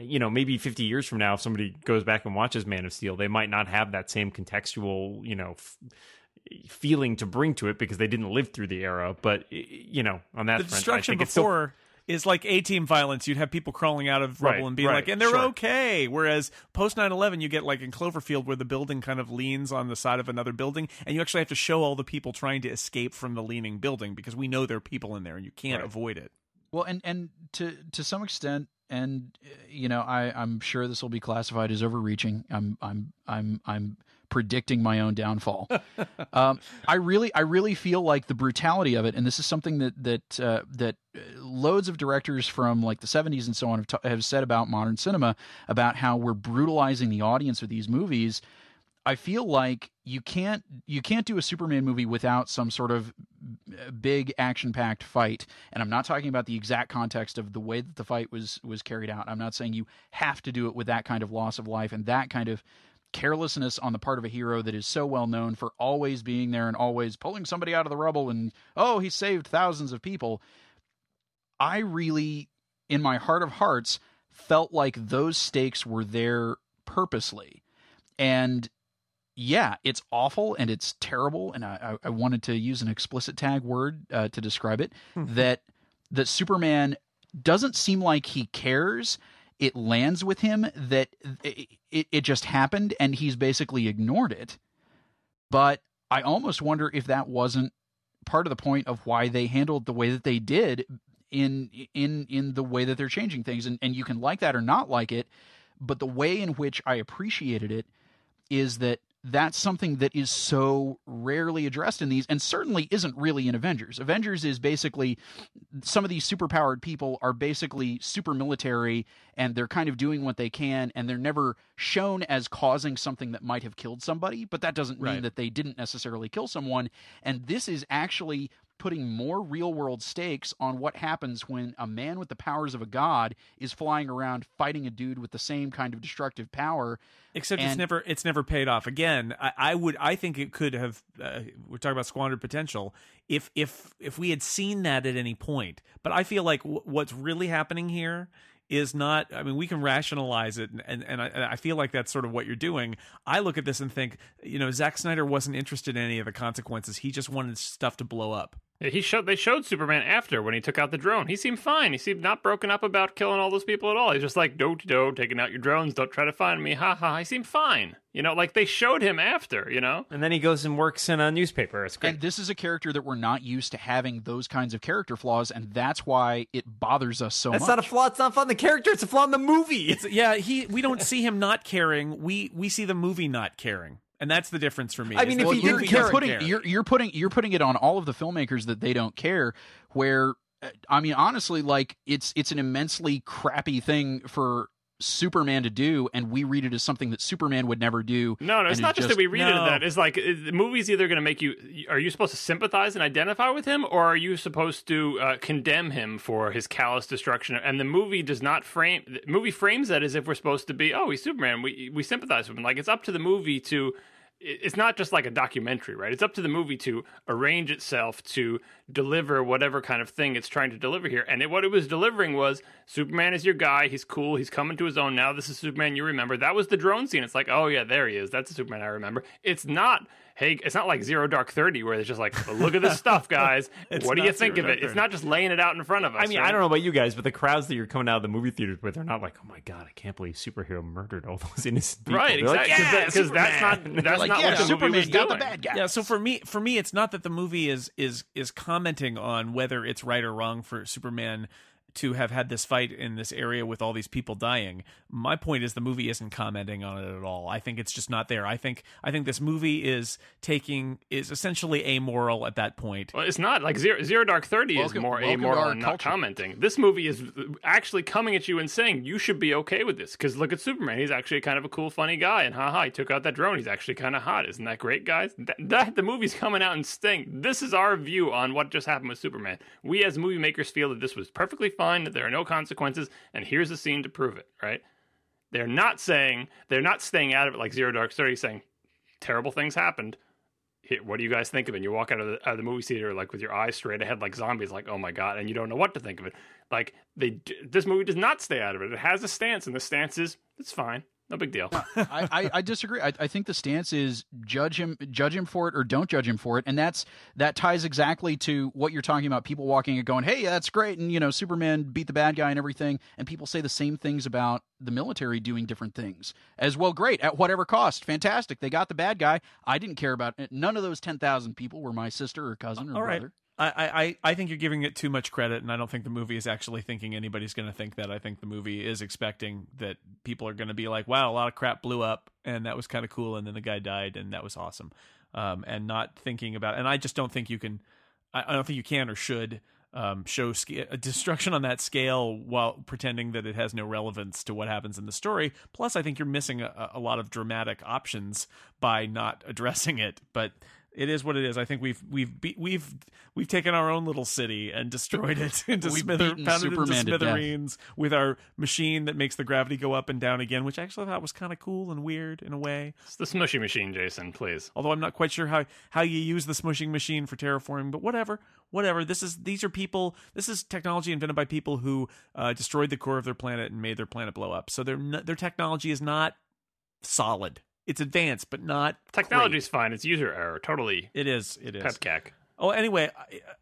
you know, maybe 50 years from now, if somebody goes back and watches Man of Steel, they might not have that same contextual, you know, f- feeling to bring to it because they didn't live through the era. But you know, on that the front, I destruction think it's still- before is like A team violence. You'd have people crawling out of rubble Right, and being right, like, and they're sure. okay. Whereas post 9 11, you get like in Cloverfield where the building kind of leans on the side of another building, and you actually have to show all the people trying to escape from the leaning building because we know there are people in there and you can't Right. avoid it. Well, and and to to some extent, and you know, I I'm sure this will be classified as overreaching. I'm I'm I'm I'm predicting my own downfall. (laughs) um, I really I really feel like the brutality of it, and this is something that that uh, that uh, loads of directors from like the 70s and so on have, t- have said about modern cinema about how we're brutalizing the audience with these movies. I feel like you can't you can't do a Superman movie without some sort of uh, big action packed fight. And I'm not talking about the exact context of the way that the fight was was carried out. I'm not saying you have to do it with that kind of loss of life and that kind of carelessness on the part of a hero that is so well known for always being there and always pulling somebody out of the rubble and oh he saved thousands of people. I really in my heart of hearts felt like those stakes were there purposely. And yeah, it's awful and it's terrible. And I, I wanted to use an explicit tag word uh, to describe it. that that Superman doesn't seem like he cares. It lands with him that it, it, just happened and he's basically ignored it. But I almost wonder if that wasn't part of the point of why they handled the way that they did in in in the way that they're changing things and and you can like that or not like it but the way in which I appreciated it is that that's something that is so rarely addressed in these and certainly isn't really in Avengers. Avengers is basically some of these superpowered people are basically super military and they're kind of doing what they can and they're never shown as causing something that might have killed somebody, but that doesn't mean Right. that they didn't necessarily kill someone and this is actually putting more real world stakes on what happens when a man with the powers of a god is flying around fighting a dude with the same kind of destructive power Except it's never it's never paid off. Again, I, I would I think it could have. Uh, we're talking about squandered potential. If if if we had seen that at any point, but I feel like w- what's really happening here is not. I mean, we can rationalize it, and and, and I, and I feel like that's sort of what you're doing. I look at this and think, you know, Zack Snyder wasn't interested in any of the consequences. He just wanted stuff to blow up. Yeah, he showed they showed Superman after when he took out the drone. He seemed fine. He seemed not broken up about killing all those people at all. He's just like do do taking out your drones. Don't try to find me. Ha ha. He seemed fine. You know, like they showed him after. You know. and then he goes and works in a newspaper. It's great. And this is a character that we're not used to having those kinds of character flaws, and that's why it bothers us so That's much. It's not a flaw. It's not flaw in the character. It's a flaw in the movie. It's, yeah, he. We don't see him not caring. We we see the movie not caring, and that's the difference for me. I mean, if he you're, didn't care- putting care. you're you're putting you're putting it on all of the filmmakers that they don't care. Where uh, I mean, honestly, like it's it's an immensely crappy thing for Superman to do, and we read it as something that Superman would never do. No, no, it's not it just, that we read it No. as that. It's like uh, the movie's either going to make you. Are you supposed to sympathize and identify with him, or are you supposed to uh, condemn him for his callous destruction? And the movie does not frame. The movie frames that as if we're supposed to be. Oh, he's Superman. We we sympathize with him. Like it's up to the movie to it's not just like a documentary, right? It's up to the movie to arrange itself to deliver whatever kind of thing it's trying to deliver here. And it, what it was delivering was Superman is your guy. He's cool. He's coming to his own now. This is Superman you remember. That was the drone scene. It's like, oh yeah, there he is. That's the Superman I remember. It's not. Hey, it's not like Zero Dark Thirty where it's just like, look at this (laughs) stuff, guys. what do you think of it? It's not just laying it out in front of us. I mean, right? I don't know about you guys, but the crowds that you're coming out of the movie theaters with are not like, oh my god, I can't believe superhero murdered all (laughs) those innocent people. Right, They're exactly. Like, yeah, Because that's not that's like, not yeah, what the Superman movie was got doing. the bad guy. Yeah, so for me, for me, it's not that the movie is is is commenting on whether it's right or wrong for Superman to have had this fight in this area with all these people dying. My point is the movie isn't commenting on it at all. I think it's just not there. I think I think this movie is taking is essentially amoral at that point. Well, it's not like Zero, Zero Dark Thirty Welcome- is more amoral and not commenting. This movie is actually coming at you and saying you should be okay with this because look at Superman. He's actually kind of a cool, funny guy, and haha, he took out that drone. He's actually kind of hot. Isn't that great, guys? That, that the movie's coming out and saying this is our view on what just happened with Superman. We as movie makers feel that this was perfectly fine, that there are no consequences, and here's a scene to prove it. Right? They're not saying they're not staying out of it like Zero Dark Thirty, saying terrible things happened what do you guys think of it? And you walk out of, the, out of the movie theater like with your eyes straight ahead, like zombies, like oh my god, and you don't know what to think of it. Like they, this movie does not stay out of it. It has a stance, and the stance is it's fine, no big deal. I, I, I disagree. I, I think the stance is judge him, judge him for it, or don't judge him for it, and that's that ties exactly to what you're talking about. People walking and going, "Hey, that's great," and you know, Superman beat the bad guy and everything, and people say the same things about the military doing different things as well. Great at whatever cost, fantastic. They got the bad guy. I didn't care about it. None of those ten thousand people were my sister or cousin or All right. I, I, I think you're giving it too much credit, and I don't think the movie is actually thinking anybody's going to think that. I think the movie is expecting that people are going to be like, wow, a lot of crap blew up, and that was kind of cool, and then the guy died, and that was awesome. Um, and not thinking about, and I just don't think you can, I, I don't think you can or should um, show sca- a destruction on that scale while pretending that it has no relevance to what happens in the story. Plus, I think you're missing a, a lot of dramatic options by not (laughs) addressing it. But it is what it is. I think we've we've be, we've we've taken our own little city and destroyed it (laughs) into We've smither, beaten pounded into Superman to death. smithereens with our machine that makes the gravity go up and down again, which I actually thought was kind of cool and weird in a way. it's the smushy machine, Jason. Please. Although I'm not quite sure how how you use the smushing machine for terraforming, but whatever, whatever. This is these are people. This is technology invented by people who uh, destroyed the core of their planet and made their planet blow up. So their their technology is not solid. It's advanced, but not Technology's fine. It's user error. Totally. Great. It is. It is. PEBKAC. Oh, anyway,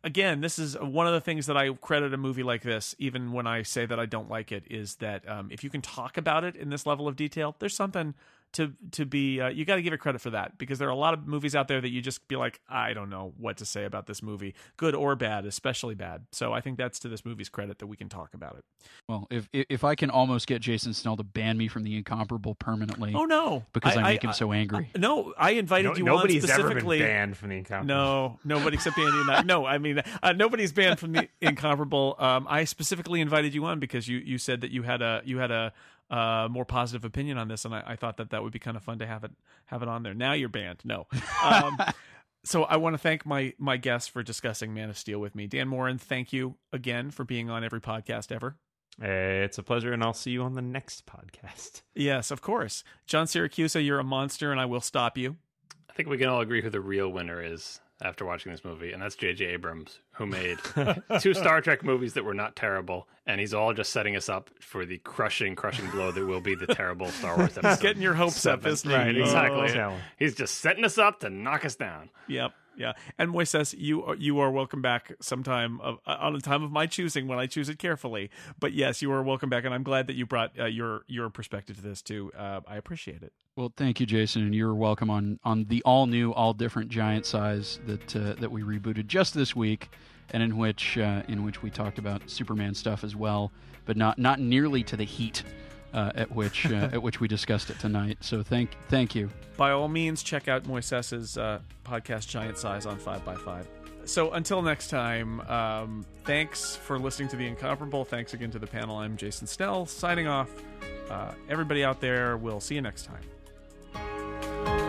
again, this is one of the things that I credit a movie like this, even when I say that I don't like it, is that um, if you can talk about it in this level of detail, there's something to to be. Uh, you got to give it credit for that because there are a lot of movies out there that you just be like, I don't know what to say about this movie, good or bad, especially bad. So I think that's to this movie's credit that we can talk about it. Well, if if if I can almost get Jason Snell to ban me from the incomparable permanently Oh no, because I, make him I- so angry. No, I invited No- you nobody's on ever been specifically. banned from the incomparable. No, nobody except Andy and I. No, I mean uh, nobody's banned from the incomparable. Um, I specifically invited you on because you you said that you had a you had a uh, more positive opinion on this, and I, I thought that that would be kind of fun to have it have it on there. Now you're banned. No. (laughs) Um, so I want to thank my my guests for discussing Man of Steel with me. Dan Moren, thank you again for being on every podcast ever. Uh, it's a pleasure, and I'll see you on the next podcast. Yes, of course. John Siracusa, you're a monster, and I will stop you. I think we can all agree who the real winner is after watching this movie, and that's J.J. Abrams, who made (laughs) two Star Trek movies that were not terrible, and he's all just setting us up for the crushing, crushing blow that will be the terrible Star Wars episode. (laughs) He's getting your hopes up, Seven. isn't he? Right, exactly. Oh. He's just setting us up to knock us down. Yep. Yeah, and Moises, you are, you are welcome back sometime of, uh, on a time of my choosing when I choose it carefully. But yes, you are welcome back, and I'm glad that you brought uh, your your perspective to this too. Uh, I appreciate it. Well, thank you, Jason, and you're welcome on on the all new, all different giant size that uh, that we rebooted just this week, and in which uh, in which we talked about Superman stuff as well, but not not nearly to the heat uh, at which uh, (laughs) at which we discussed it tonight. So thank thank you. By all means, check out Moises's uh, podcast, Giant Size, on Five by Five. So until next time, um, thanks for listening to the Incomparable. Thanks again to the panel. I'm Jason Snell, signing off. Uh, everybody out there, we'll see you next time.